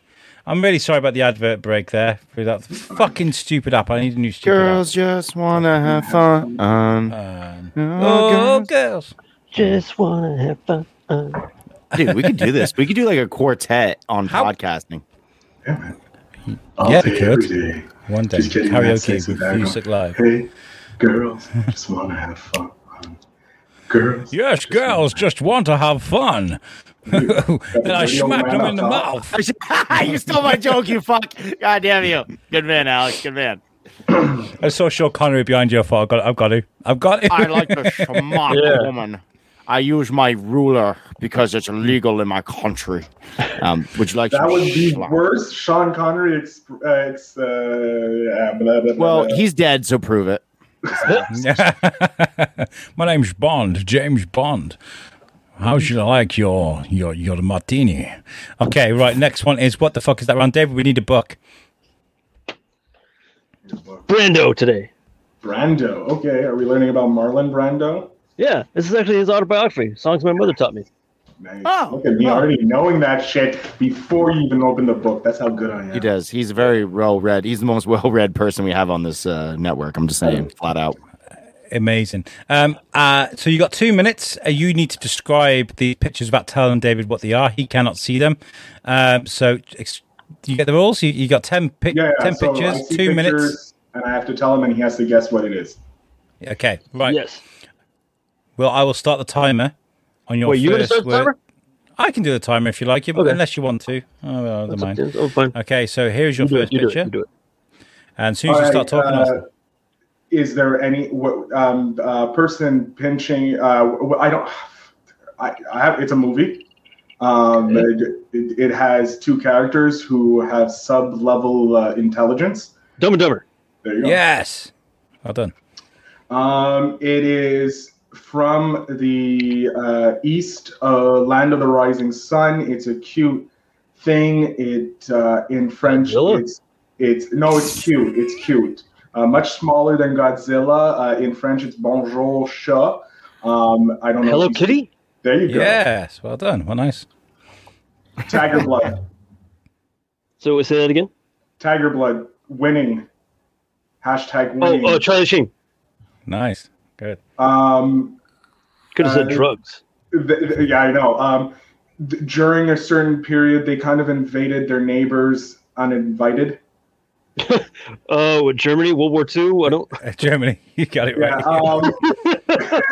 [SPEAKER 3] I'm really sorry about the advert break there for that fucking stupid app. I need a new stupid
[SPEAKER 1] Girls just wanna have fun. Um.
[SPEAKER 3] Um,
[SPEAKER 1] oh,
[SPEAKER 3] oh,
[SPEAKER 1] girls.
[SPEAKER 3] girls.
[SPEAKER 2] Just wanna have fun.
[SPEAKER 1] Dude, we could do this. We could do like a quartet on
[SPEAKER 3] How-
[SPEAKER 1] podcasting.
[SPEAKER 3] Yeah,
[SPEAKER 4] day,
[SPEAKER 3] we could.
[SPEAKER 4] every day.
[SPEAKER 3] One day,
[SPEAKER 4] Just kidding, that's
[SPEAKER 3] karaoke with
[SPEAKER 4] back
[SPEAKER 3] Music
[SPEAKER 4] on.
[SPEAKER 3] Live.
[SPEAKER 4] Hey, girls, just want to have fun. Girls.
[SPEAKER 3] Yes, girls just want to have fun. and I smacked them in the mouth.
[SPEAKER 1] you stole my joke, you fuck. God damn you. Good man, Alex. Good man.
[SPEAKER 3] I saw Sean Connery behind you. I thought, I've got, I've got to. I've got to.
[SPEAKER 1] I like to smack
[SPEAKER 2] Yeah.
[SPEAKER 1] a woman. I use my ruler because it's illegal in my country. Um, would you like
[SPEAKER 4] That
[SPEAKER 1] some
[SPEAKER 4] was the
[SPEAKER 1] schlock?
[SPEAKER 4] worst Sean Connery. Ex- uh, ex- uh, yeah, blah, blah, blah,
[SPEAKER 1] Well,
[SPEAKER 4] blah.
[SPEAKER 1] he's dead, so prove it.
[SPEAKER 3] My name's Bond, James Bond. How should I like your your your martini? Okay, right. Next one is what the fuck is that round, David? We need a book.
[SPEAKER 2] Brando today.
[SPEAKER 4] Brando. Okay, are we learning about Marlon Brando?
[SPEAKER 2] Yeah, this is actually his autobiography. Songs my mother taught me.
[SPEAKER 4] Nice.
[SPEAKER 1] Oh,
[SPEAKER 4] Look at me
[SPEAKER 1] oh.
[SPEAKER 4] already knowing that shit before you even open the book. That's how good I am.
[SPEAKER 1] He does. He's very well read. He's the most well read person we have on this uh, network. I'm just saying, flat out.
[SPEAKER 3] Amazing. Um, uh, so you got two minutes. Uh, you need to describe the pictures about telling David what they are. He cannot see them. Um, so ex- do you get the rules? You, you got 10, pic-
[SPEAKER 4] Yeah, yeah.
[SPEAKER 3] 10
[SPEAKER 4] so I
[SPEAKER 3] pictures,
[SPEAKER 4] see
[SPEAKER 3] two minutes.
[SPEAKER 4] pictures, and I have to tell him, and he has to guess what it is.
[SPEAKER 3] Okay, right.
[SPEAKER 2] Yes.
[SPEAKER 3] Well, I will start the timer on your
[SPEAKER 2] Wait, you gonna
[SPEAKER 3] first
[SPEAKER 2] start the
[SPEAKER 3] word.
[SPEAKER 2] timer?
[SPEAKER 3] I can do the timer if you like,
[SPEAKER 2] Okay.
[SPEAKER 3] unless you want to. Oh, well, never
[SPEAKER 2] That's
[SPEAKER 3] mind.
[SPEAKER 2] okay. Oh, fine.
[SPEAKER 3] Okay, so here's your
[SPEAKER 2] You do it.
[SPEAKER 3] first
[SPEAKER 2] You do it.
[SPEAKER 3] picture.
[SPEAKER 2] You do it.
[SPEAKER 3] And as soon as you start
[SPEAKER 4] right,
[SPEAKER 3] talking, I'll-
[SPEAKER 4] uh, is there any what um, uh, person pinching? Uh, w- I don't. I, I have. It's a movie. Um, it, it, it has two characters who have sub-level uh, intelligence.
[SPEAKER 2] Dumb and Dumber.
[SPEAKER 4] There you go.
[SPEAKER 3] yes. Well done.
[SPEAKER 4] Um, it is from the uh, east, uh, land of the rising sun. It's a cute thing. It uh, in French,
[SPEAKER 2] Godzilla?
[SPEAKER 4] it's it's no, it's cute. It's cute. Uh, much smaller than Godzilla. Uh, in French, it's Bonjour Chat. Um, I don't know.
[SPEAKER 2] Hello
[SPEAKER 4] if you-
[SPEAKER 2] Kitty.
[SPEAKER 4] There you go.
[SPEAKER 3] Yes. Well done. Well, nice.
[SPEAKER 4] Tiger Blood.
[SPEAKER 2] So we say that again.
[SPEAKER 4] Tiger Blood winning. Hashtag
[SPEAKER 2] Oh,
[SPEAKER 4] winning.
[SPEAKER 2] oh, Charlie Sheen.
[SPEAKER 3] Nice. Good.
[SPEAKER 4] um,
[SPEAKER 2] Could have said
[SPEAKER 4] Uh,
[SPEAKER 2] drugs.
[SPEAKER 4] Th- th- yeah, I know. Um, th- during a certain period, they kind of invaded their neighbors uninvited.
[SPEAKER 2] Oh, with Germany, World War II. I don't.
[SPEAKER 3] Uh, Germany, you got it
[SPEAKER 4] Yeah.
[SPEAKER 3] right.
[SPEAKER 4] Um,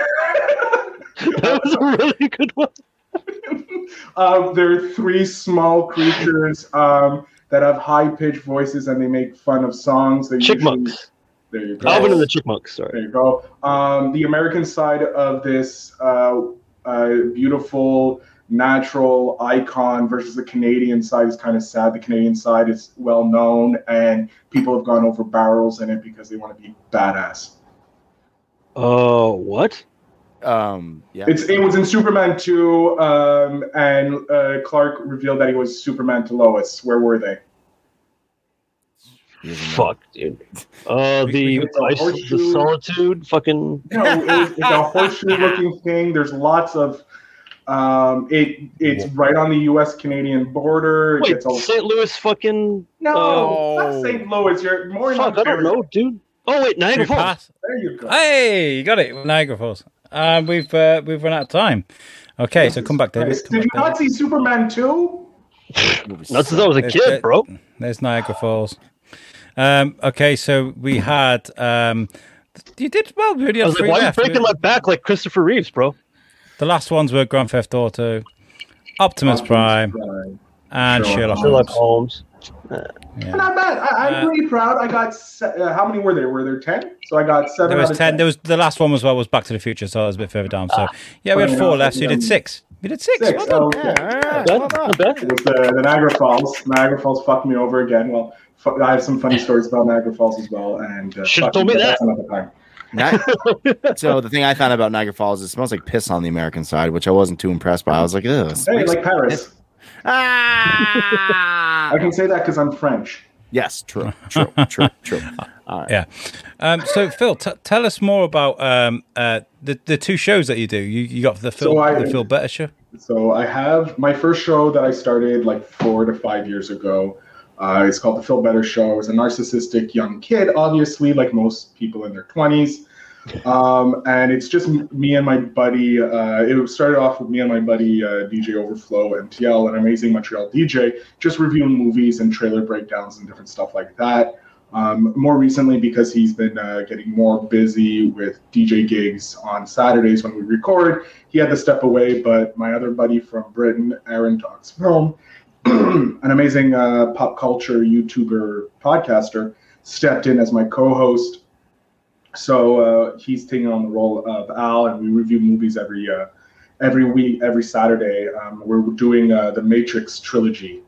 [SPEAKER 2] That was a really good one.
[SPEAKER 4] um, there are three small creatures um, that have high pitched voices and they make fun of songs. They usually-
[SPEAKER 2] Chipmunks.
[SPEAKER 4] There you go.
[SPEAKER 2] Alvin and the Chipmunks.
[SPEAKER 4] There you go. Um, the American side of this uh, uh, beautiful natural icon versus the Canadian side is kind of sad. The Canadian side is well known, and people have gone over barrels in it because they want to be badass.
[SPEAKER 2] Oh, what?
[SPEAKER 1] Um, yeah.
[SPEAKER 4] It's it was in Superman two, um, and uh, Clark revealed that he was Superman to Lois. Where were they?
[SPEAKER 1] He doesn't know.
[SPEAKER 2] Fuck, dude. Uh, the
[SPEAKER 4] It's a
[SPEAKER 2] the solitude. Fucking.
[SPEAKER 4] You know, it it's a horseshoe-looking thing. There's lots of. Um, it it's right on the U.S.-Canadian border. It
[SPEAKER 2] Wait,
[SPEAKER 4] all-
[SPEAKER 2] St. Louis. Fucking.
[SPEAKER 4] No,
[SPEAKER 1] Uh,
[SPEAKER 4] not St. Louis. You're more in
[SPEAKER 2] Fuck, I don't know, dude. Oh wait, Niagara Falls.
[SPEAKER 3] pass.
[SPEAKER 4] There you go.
[SPEAKER 3] Hey, you got it. Niagara Falls. Um, we've uh, we've run out of time. Okay, so come back, David.
[SPEAKER 4] Nice.
[SPEAKER 3] Come
[SPEAKER 4] Did you
[SPEAKER 3] back,
[SPEAKER 4] not see Superman 2?
[SPEAKER 1] Movie
[SPEAKER 2] Not since I was a kid,
[SPEAKER 3] that-
[SPEAKER 2] bro.
[SPEAKER 3] There's Niagara Falls. Um, okay, so we had um, you did well. We already
[SPEAKER 2] I was like,
[SPEAKER 3] three
[SPEAKER 2] why are you
[SPEAKER 3] left.
[SPEAKER 2] breaking my back like Christopher Reeves, bro?
[SPEAKER 3] The last ones were Grand Theft Auto, Optimus Prime, and
[SPEAKER 4] Sure.
[SPEAKER 3] Sherlock
[SPEAKER 2] Sherlock
[SPEAKER 3] Holmes.
[SPEAKER 2] Holmes.
[SPEAKER 3] Yeah.
[SPEAKER 4] Not bad. I, I'm
[SPEAKER 3] Uh,
[SPEAKER 4] pretty proud. I got se- uh, how many were there? Were there ten? So I got seven.
[SPEAKER 3] There
[SPEAKER 4] out
[SPEAKER 3] was
[SPEAKER 4] of
[SPEAKER 3] ten. There was the last one as well was Back to the Future, so that was a bit further down. So yeah, we had four
[SPEAKER 4] enough,
[SPEAKER 3] left. So you did six. You did six.
[SPEAKER 4] Six.
[SPEAKER 3] Well done.
[SPEAKER 4] Oh, okay.
[SPEAKER 1] Yeah, all right.
[SPEAKER 2] Not
[SPEAKER 1] Well
[SPEAKER 2] bad,
[SPEAKER 1] done.
[SPEAKER 2] not.
[SPEAKER 4] It was the, the Niagara Falls. Niagara Falls fucked me over again. Well, fu- I have some funny stories about Niagara Falls as well. And uh,
[SPEAKER 2] Should've told me that.
[SPEAKER 4] That's another time.
[SPEAKER 1] So the thing I found about Niagara Falls, is it smells like piss on the American side, which I wasn't too impressed by. I was like, ugh. this
[SPEAKER 4] Hey, like Paris.
[SPEAKER 1] ah!
[SPEAKER 4] I can say that because I'm French.
[SPEAKER 1] Yes, true, true, true, true. All right.
[SPEAKER 3] Yeah. Um, so Phil, t- tell us more about um, uh, the the two shows that you do. You you got the Phil
[SPEAKER 4] So I-
[SPEAKER 3] the Phil Better show.
[SPEAKER 4] So I have my first show that I started like four to five years ago. Uh, it's called The Phil Better Show. I was a narcissistic young kid, obviously, like most people in their 20s. Um, and it's just me and my buddy. Uh, it started off with me and my buddy, uh, DJ Overflow MTL, an amazing Montreal DJ, just reviewing movies and trailer breakdowns and different stuff like that. Um, more recently, because he's been uh, getting more busy with DJ gigs on Saturdays when we record, he had to step away. But my other buddy from Britain, Aaron Talks Film, an amazing uh, pop culture YouTuber podcaster, stepped in as my co-host. So uh, he's taking on the role of Al, and we review movies every uh, every week, every Saturday. Um, we're doing uh, the Matrix trilogy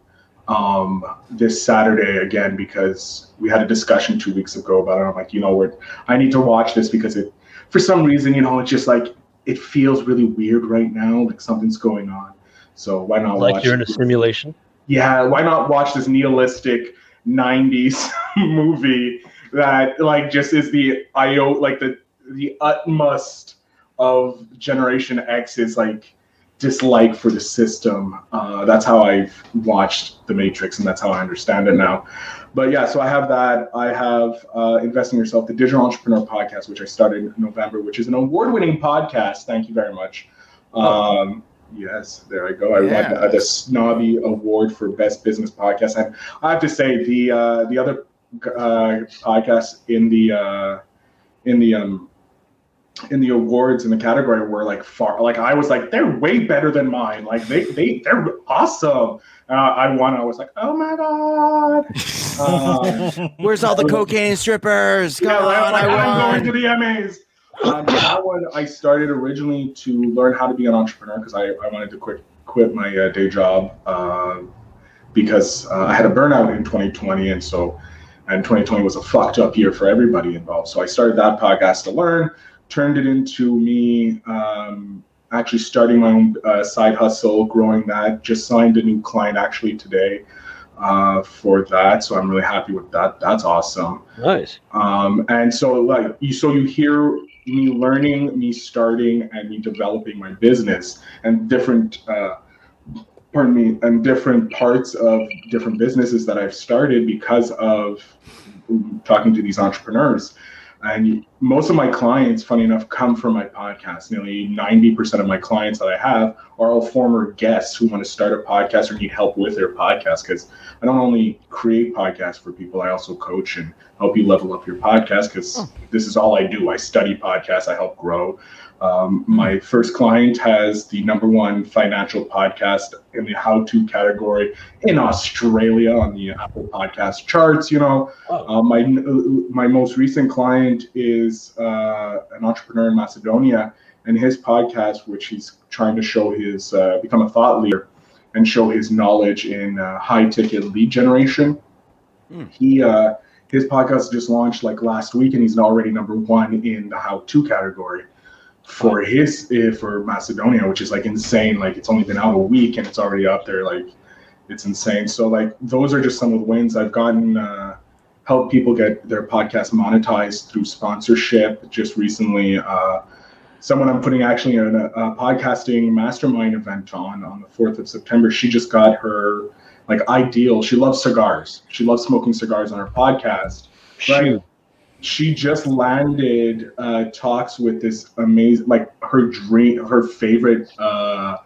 [SPEAKER 4] um, this Saturday again because we had a discussion two weeks ago about it. I'm like, you know, we're, I need to watch this because it, for some reason, you know, it's just like it feels really weird right now, like something's going on. So why not
[SPEAKER 2] Like you're in a simulation.
[SPEAKER 4] yeah, why not watch this nihilistic '90s movie that like just is the io like the the utmost of Generation X's like dislike for the system. Uh, that's how I've watched The Matrix, and that's how I understand it now. But yeah, so I have that. I have uh, Invest In Yourself, the Digital Entrepreneur Podcast, which I started in November, which is an award-winning podcast. Thank you very much. Um, Yes, there I go. I
[SPEAKER 1] Yeah.
[SPEAKER 4] won uh, the Snobby Award for Best Business Podcast, and I have to say the uh, the other uh, podcasts in the uh, in the um, in the awards in the category were like far like I was like they're way better than mine. Like they they they're awesome. Uh, I won. I was like, oh my god. Uh,
[SPEAKER 1] Where's all the cocaine strippers?
[SPEAKER 4] Yeah, like,
[SPEAKER 1] on,
[SPEAKER 4] like, I'm going to the MAs. Um, that one I started originally to learn how to be an entrepreneur because I, I wanted to quit quit my uh, day job um because uh, I had a burnout in 2020 and so and 2020 was a fucked up year for everybody involved. So I started that podcast to learn, turned it into me um, actually starting my own uh, side hustle, growing that. Just signed a new client actually today uh, for that, so I'm really happy with that. That's awesome.
[SPEAKER 2] Nice.
[SPEAKER 4] Um, and so like you so you hear me learning, me starting, and me developing my business and different uh, pardon me, and different parts of different businesses that I've started because of talking to these entrepreneurs. And most of my clients, funny enough, come from my podcast. Nearly 90% of my clients that I have are all former guests who want to start a podcast or need help with their podcast. Because I don't only create podcasts for people, I also coach and help you level up your podcast. Because oh. this is all I do. I study podcasts, I help grow. Um, my first client has the number one financial podcast in the how to category in Australia on the Apple Podcast charts. You know, uh, my my most recent client is uh, an entrepreneur in Macedonia, and his podcast, which he's trying to show his uh, become a thought leader and show his knowledge in uh, high ticket lead generation.
[SPEAKER 1] Hmm.
[SPEAKER 4] He uh, his podcast just launched like last week, and he's already number one in the how to category for his uh, for Macedonia, which is like insane. Like it's only been out a week and it's already up there. Like it's insane. So like those are just some of the wins I've gotten. Uh, help people get their podcast monetized through sponsorship. Just recently, uh, someone I'm putting actually in a, a podcasting mastermind event on on the fourth of September. She just got her like ideal. She loves cigars. She loves smoking cigars on her podcast. Right. She just landed uh, talks with this amazing, like her dream, her favorite, uh,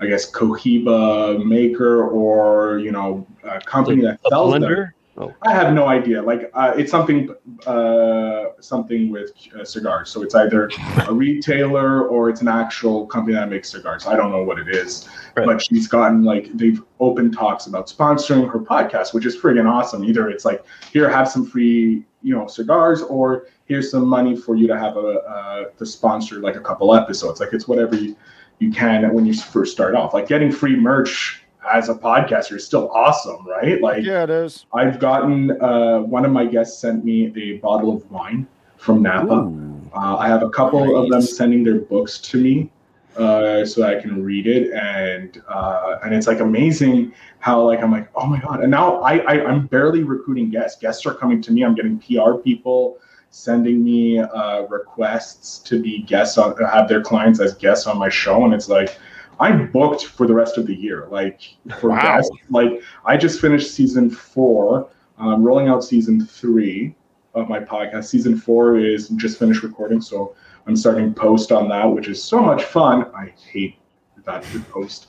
[SPEAKER 4] I guess, Cohiba maker or you know, a company that sells them.
[SPEAKER 2] Blender?
[SPEAKER 4] I have no idea. Like uh, it's something, uh, something with uh, cigars. So it's either a retailer or it's an actual company that makes cigars. I don't know what it is,
[SPEAKER 2] Right.
[SPEAKER 4] but she's gotten like they've opened talks about sponsoring her podcast, which is friggin' awesome. Either it's like here, have some free, you know, cigars, or here's some money for you to have a uh, to sponsor like a couple episodes. Like it's whatever you, you can when you first start off. Like getting free merch as a podcaster is still awesome, right? Like
[SPEAKER 1] Yeah, it is.
[SPEAKER 4] I've gotten uh, one of my guests sent me a bottle of wine from Napa. Uh, I have a couple of them sending their books to me uh, so that I can read it, and uh, and it's like amazing how like I'm like oh my god, and now I, I I'm barely recruiting guests. Guests are coming to me. I'm getting PR people sending me uh, requests to be guests on have their clients as guests on my show, and it's like. I'm booked for the rest of the year. Like for
[SPEAKER 1] Wow.
[SPEAKER 4] guests, like I just finished season four. I'm rolling out season three of my podcast. Season four is just finished recording, so I'm starting post on that, which is so much fun. I hate that to post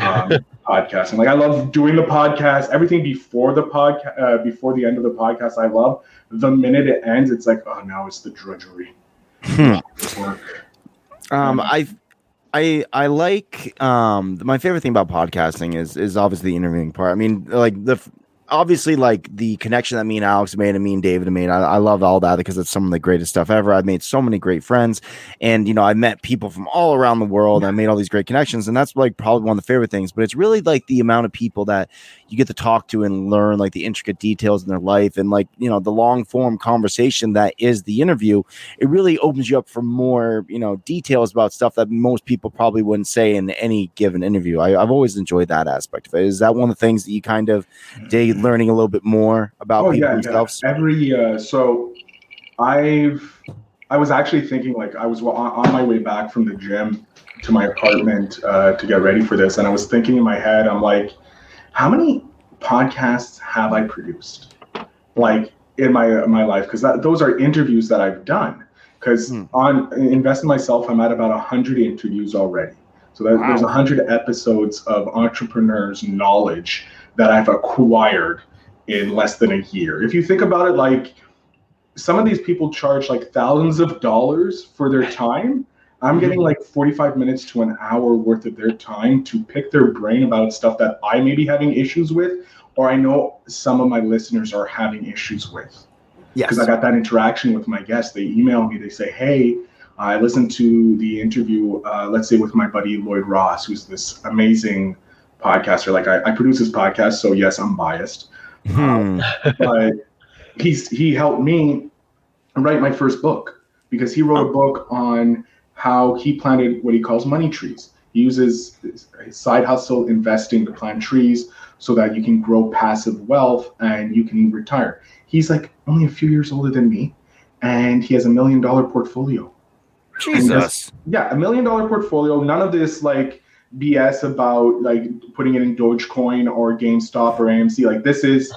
[SPEAKER 4] um, podcasting. Like I love doing the podcast. Everything before the podcast, uh, before the end of the podcast, I love. The minute it ends, it's like, oh, now it's the drudgery.
[SPEAKER 1] Hmm.
[SPEAKER 4] Work.
[SPEAKER 1] Um, I, I, I like um my favorite thing about podcasting is is obviously the interviewing part. I mean, like the obviously like the connection that me and Alex made and me and David made. I, I love all that because it's some of the greatest stuff ever. I've made so many great friends, and you know I met people from all around the world. I made all these great connections, and that's like probably one of the favorite things. But it's really like the amount of people that you get to talk to and learn like the intricate details in their life and like you know the long form conversation that is the interview. It really opens you up for more you know details about stuff that most people probably wouldn't say in any given interview. I, I've always enjoyed that aspect of it. Is that one of the things that you kind of mm-hmm. dig learning a little bit more about
[SPEAKER 4] oh
[SPEAKER 1] people
[SPEAKER 4] yeah, yeah. every uh, so i've i was actually thinking like i was on, on my way back from the gym to my apartment uh, to get ready for this and i was thinking in my head i'm like how many podcasts have i produced like in my my life? Because those are interviews that i've done. Because
[SPEAKER 1] Hmm.
[SPEAKER 4] on invest in myself i'm at about 100 interviews already. So that, there's 100 episodes of entrepreneurs knowledge that i've acquired in less than a year. If you think about it, like some of these people charge like thousands of dollars for their time. I'm getting like 45 minutes to an hour worth of their time to pick their brain about stuff that I may be having issues with, or I know some of my listeners are having issues with.
[SPEAKER 1] Yes.
[SPEAKER 4] Because I got that interaction with my guests. They email me, they say, Hey, I listened to the interview, uh, let's say with my buddy Lloyd Ross, who's this amazing podcaster. Like I, I produce his podcast, so yes, I'm biased
[SPEAKER 1] Hmm.
[SPEAKER 4] but he's he helped me write my first book because he wrote a book on how he planted what he calls money trees. He uses his side hustle investing to plant trees so that you can grow passive wealth and you can retire. He's like only a few years older than me, and he has a million dollar portfolio.
[SPEAKER 1] Jesus.
[SPEAKER 4] Yeah, a million dollar portfolio. None of this like BS about like putting it in Dogecoin or GameStop or AMC. Like this is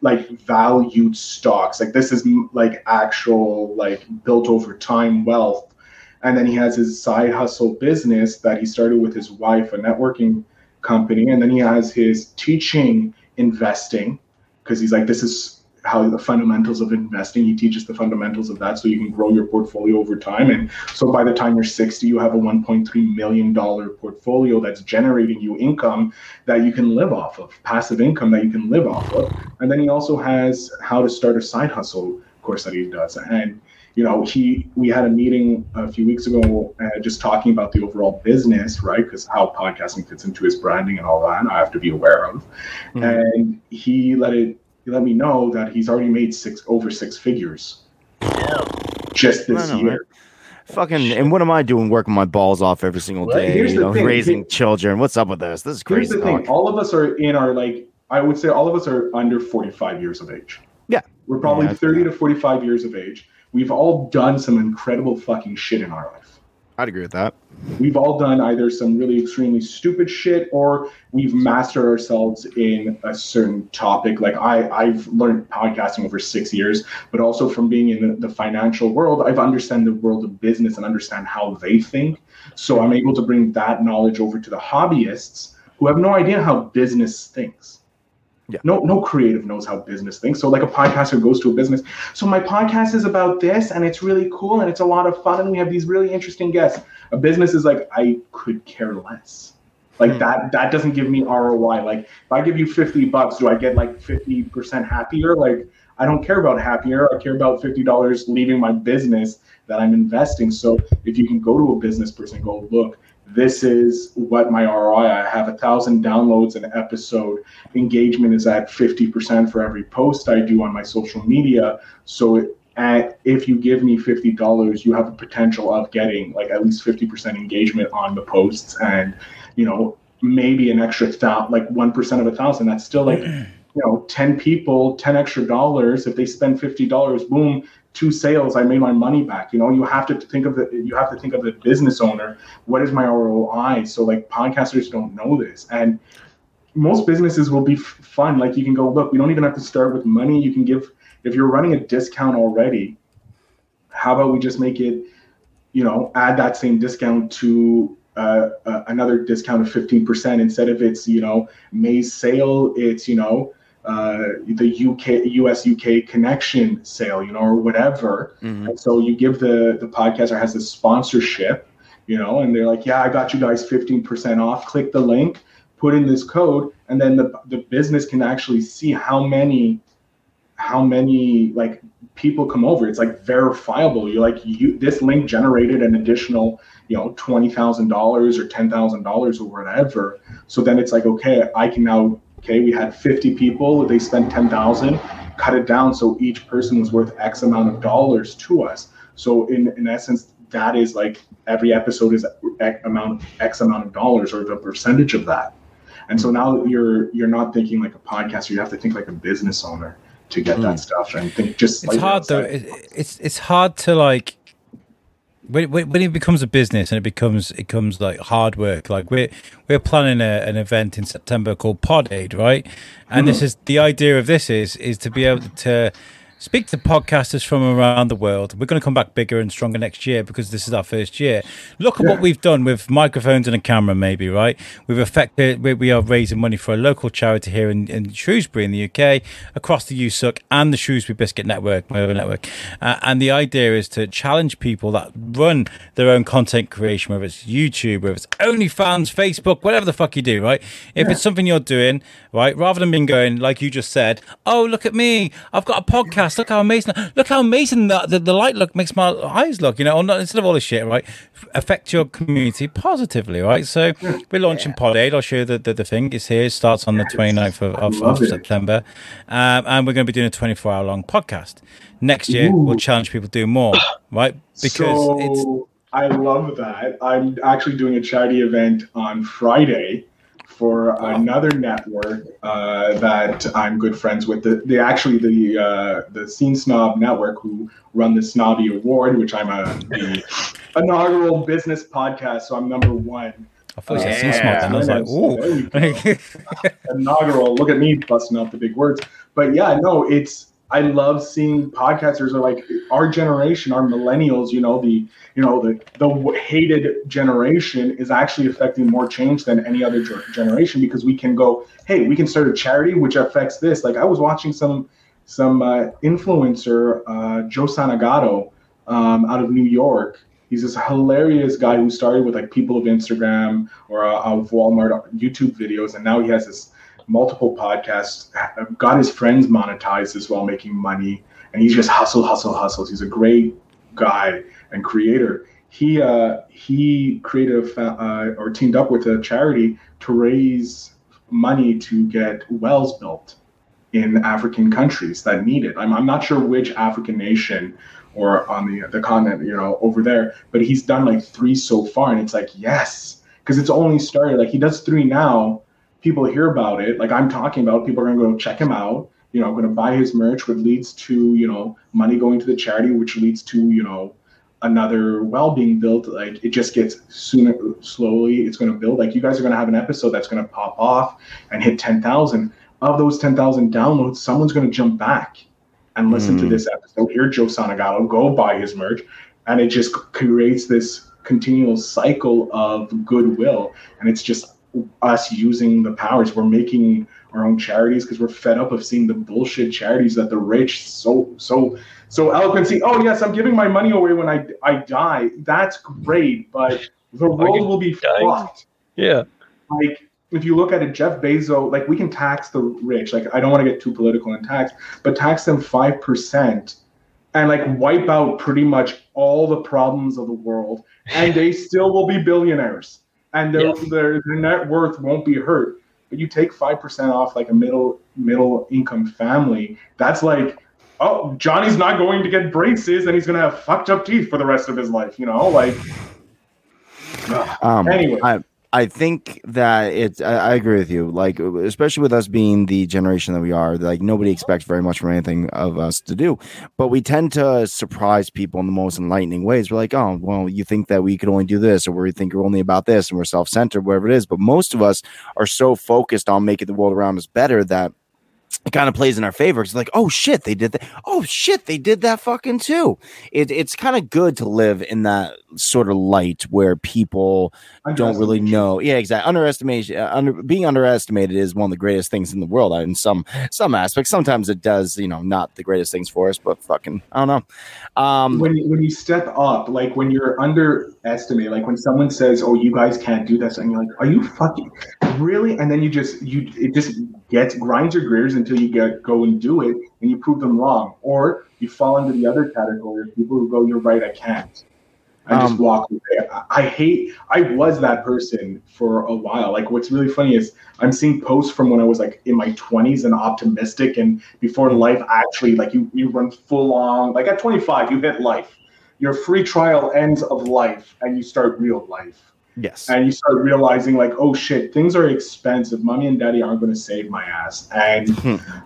[SPEAKER 4] like valued stocks. Like this is like actual like built over time wealth. And then he has his side hustle business that he started with his wife, a networking company. And then he has his teaching investing because he's like, this is how the fundamentals of investing. He teaches the fundamentals of that so you can grow your portfolio over time. And so by the time you're 60, you have a 1.3 million dollar portfolio that's generating you income that you can live off of, passive income that you can live off of. And then he also has how to start a side hustle course that he does. And you know, he we had a meeting a few weeks ago uh, just talking about the overall business, right? Because how podcasting fits into his branding and all that, I have to be aware of.
[SPEAKER 1] Mhm.
[SPEAKER 4] And he let it he let me know that he's already made six over six figures just this
[SPEAKER 1] know,
[SPEAKER 4] year.
[SPEAKER 1] man. Fucking, and what am I doing working my balls off every single
[SPEAKER 4] Well,
[SPEAKER 1] day?
[SPEAKER 4] here's
[SPEAKER 1] You know,
[SPEAKER 4] thing.
[SPEAKER 1] raising children. What's up with this? This is
[SPEAKER 4] Here's
[SPEAKER 1] crazy.
[SPEAKER 4] the thing: all of us are in our like I would say all of us are under 45 years of age.
[SPEAKER 1] Yeah.
[SPEAKER 4] we're probably
[SPEAKER 1] Yeah,
[SPEAKER 4] 30 to 45 years of age. We've all done some incredible fucking shit in our life.
[SPEAKER 1] I'd agree with that.
[SPEAKER 4] We've all done either some really extremely stupid shit or we've mastered ourselves in a certain topic. Like I, I've learned podcasting over six years, but also from being in the, financial world, I've understand the world of business and understand how they think. So I'm able to bring that knowledge over to the hobbyists who have no idea how business thinks.
[SPEAKER 1] Yeah.
[SPEAKER 4] No, no creative knows how business thinks. So like a podcaster goes to a business. So my podcast is about this and it's really cool and it's a lot of fun and we have these really interesting guests. A business is like, I could care less. Like
[SPEAKER 1] Hmm.
[SPEAKER 4] that that doesn't give me ROI. Like if I give you 50 bucks, do I get like 50% happier? Like I don't care about happier. I care about $50 leaving my business that I'm investing. So if you can go to a business person go, look, this is what my ROI. I have a thousand downloads an episode. Engagement is at 50% for every post I do on my social media. So it, at, if you give me $50, you have the potential of getting like at least 50% engagement on the posts and, you know, maybe an extra thou- like 1% of a thousand. That's still like, you know, 10 people, 10 extra dollars. If they spend $50, boom, two sales, I made my money back. You know, you have to think of the, you have to think of the business owner. What is my ROI? So like podcasters don't know this. And most businesses will be f- fun. Like you can go, look, we don't even have to start with money. You can give, if you're running a discount already, how about we just make it, you know, add that same discount to uh, uh, another discount of 15% instead of it's, you know, May's sale, it's, you know, the UK, US UK connection sale, you know, or whatever.
[SPEAKER 1] Mhm.
[SPEAKER 4] And so you give the the podcaster has this sponsorship, you know, and they're like, yeah, I got you guys 15% off. Click the link, put in this code, and then the the business can actually see how many how many like people come over. It's like verifiable. You're like you this link generated an additional you know twenty thousand dollars or ten thousand dollars or whatever. So then it's like okay, I can now okay we had fifty people, they spent ten thousand, cut it down so each person was worth X amount of dollars to us. So in in essence, that is like every episode is X amount X amount of dollars or the percentage of that. And so now you're you're not thinking like a podcaster, you have to think like a business owner to get that stuff and think just
[SPEAKER 3] Hmm. it's hard though. It, it's it's hard to like when, when it becomes a business and it becomes it comes like hard work. Like we're we're planning a, an event in September called Pod Aid, right? And this mm-hmm. is the idea of this is is to be able to speak to podcasters from around the world. We're going to come back bigger and stronger next year because this is our first year. Look at what we've done with microphones and a camera, maybe, right? We've affected, we, are raising money for a local charity here in, in Shrewsbury in the UK, across the USUK and the Shrewsbury Biscuit Network, my other network. Uh, and the idea is to challenge people that run their own content creation, whether it's YouTube, whether it's OnlyFans, Facebook, whatever the fuck you do, right? If it's something you're doing, right, rather than being going, like you just said, oh, look at me, I've got a podcast, look how amazing, look how amazing the, the, the light look makes my eyes look, you know, not, instead of all this shit, right? Affect your community positively, right? So we're launching Pod Aid. I'll show you the, the, the thing. It's here. It starts on the 29th of, of, of. September. Um, and we're going to be doing a 24 hour long podcast. Next year, we'll challenge people to do more, right? Because it's.
[SPEAKER 4] I love that. I'm actually doing a charity event on Friday for another network uh, that I'm good friends with. The, the actually the uh, the Scene Snob Network who run the Snobby Award, which I'm a the inaugural business podcast, so I'm number one.
[SPEAKER 3] I thought you said
[SPEAKER 1] Yeah.
[SPEAKER 3] Sea Smart then. I was like,
[SPEAKER 4] There
[SPEAKER 3] ooh.
[SPEAKER 4] inaugural. Look at me busting out the big words. But yeah, no, it's I love seeing podcasters are like our generation, our millennials. You know, the you know the the hated generation is actually affecting more change than any other generation because we can go, hey, we can start a charity which affects this. Like I was watching some some uh, influencer, uh, Joe Sanagato, um, out of New York. He's this hilarious guy who started with like people of Instagram or uh, of Walmart YouTube videos, and now he has this multiple podcasts. Got his friends monetized as well, making money, and he's just hustle, hustle, hustles. He's a great guy and creator. He uh, he created a uh, or teamed up with a charity to raise money to get wells built in African countries that need it. I'm, I'm not sure which African nation or on the the continent, you know, over there, but he's done like three so far, and it's like yes, because it's only started. Like he does three now, people hear about it. Like I'm talking about, people are gonna go check him out. You know, I'm going to buy his merch, which leads to you know money going to the charity, which leads to you know another well being built. Like it just gets sooner, slowly. It's going to build. Like you guys are going to have an episode that's going to pop off and hit ten thousand. Of those ten thousand downloads, someone's going to jump back and listen to
[SPEAKER 1] Mm.
[SPEAKER 4] this episode. Hear Joe Sanagato, go buy his merch, and it just creates this continual cycle of goodwill. And it's just us using the powers. We're making our own charities because we're fed up of seeing the bullshit charities that the rich so so so eloquently. Oh yes, I'm giving my money away when I I die. That's great, but the world will be
[SPEAKER 2] dying?
[SPEAKER 4] fucked.
[SPEAKER 2] Yeah.
[SPEAKER 4] Like if you look at it, Jeff Bezos, like we can tax the rich. Like I don't want to get too political in tax, but tax them five percent and like wipe out pretty much all the problems of the world, and they still will be billionaires, and their
[SPEAKER 2] Yes.
[SPEAKER 4] their, their net worth won't be hurt. But you take five percent off like a middle middle income family, that's like, oh, Johnny's not going to get braces, and he's gonna have fucked up teeth for the rest of his life. You know, like.
[SPEAKER 1] Um,
[SPEAKER 4] Anyway.
[SPEAKER 1] I I think that it's. I, I agree with you. Like, especially with us being the generation that we are, like nobody expects very much from anything of us to do, but we tend to surprise people in the most enlightening ways. We're like, oh, well, you think that we could only do this, or we think we're only about this, and we're self-centered, whatever it is. But most of us are so focused on making the world around us better that it kind of plays in our favor. It's like, oh shit, they did that. Oh shit, they did that fucking too. It, it's kind of good to live in that sort of light where people don't really know. Yeah, exactly. Underestimation, uh, under, being underestimated is one of the greatest things in the world uh, in some some aspects. Sometimes it does, you know, not the greatest things for us, but fucking, I don't know. Um,
[SPEAKER 4] when you, when you step up, like when you're underestimated, like when someone says, "Oh, you guys can't do this," and you're like, "Are you fucking really?" And then you just you it just gets grinds your gears until you get go and do it, and you prove them wrong, or you fall into the other category of people who go, "You're right, I can't." I just
[SPEAKER 1] Um,
[SPEAKER 4] walk away. I, I hate. I was that person for a while. Like, what's really funny is I'm seeing posts from when I was like in my 20s and optimistic, and before life actually like you you run full on. Like at 25, you hit life. Your free trial ends of life, and you start real life
[SPEAKER 1] yes.
[SPEAKER 4] and you start realizing like oh shit things are expensive. Mommy and daddy aren't going to save my ass. And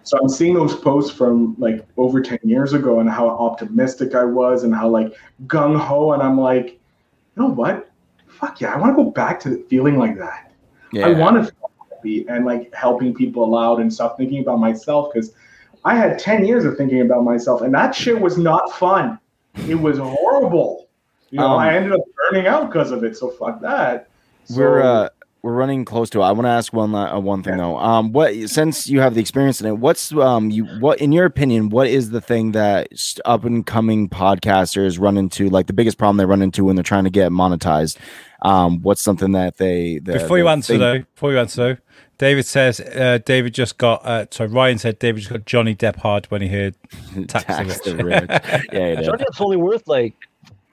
[SPEAKER 4] so i'm seeing those posts from like over 10 years ago and how optimistic i was and how like gung-ho. And i'm like you know what? Fuck yeah i want to go back to feeling like that.
[SPEAKER 1] Yeah.
[SPEAKER 4] i want to feel happy and like helping people out and stop thinking about myself because i had 10 years of thinking about myself and that shit was not fun. It was horrible. You know
[SPEAKER 1] Um,
[SPEAKER 4] i ended up burning out because of it so fuck that
[SPEAKER 1] we're uh we're running close to it. I want to ask one uh, one thing though. Um, what since you have the experience in it, what's um you what in your opinion, what is the thing that up and coming podcasters run into, like the biggest problem they run into when they're trying to get monetized? Um, what's something that they that
[SPEAKER 3] Before you
[SPEAKER 1] they
[SPEAKER 3] answer
[SPEAKER 1] think-
[SPEAKER 3] though, before you answer though, David says uh, David just got. Uh, sorry, Ryan said David just got Johnny Depp hard when he heard tax,
[SPEAKER 1] Tax
[SPEAKER 3] the
[SPEAKER 1] the
[SPEAKER 3] rich.
[SPEAKER 1] rich. yeah, it is.
[SPEAKER 2] Johnny Depp's only worth like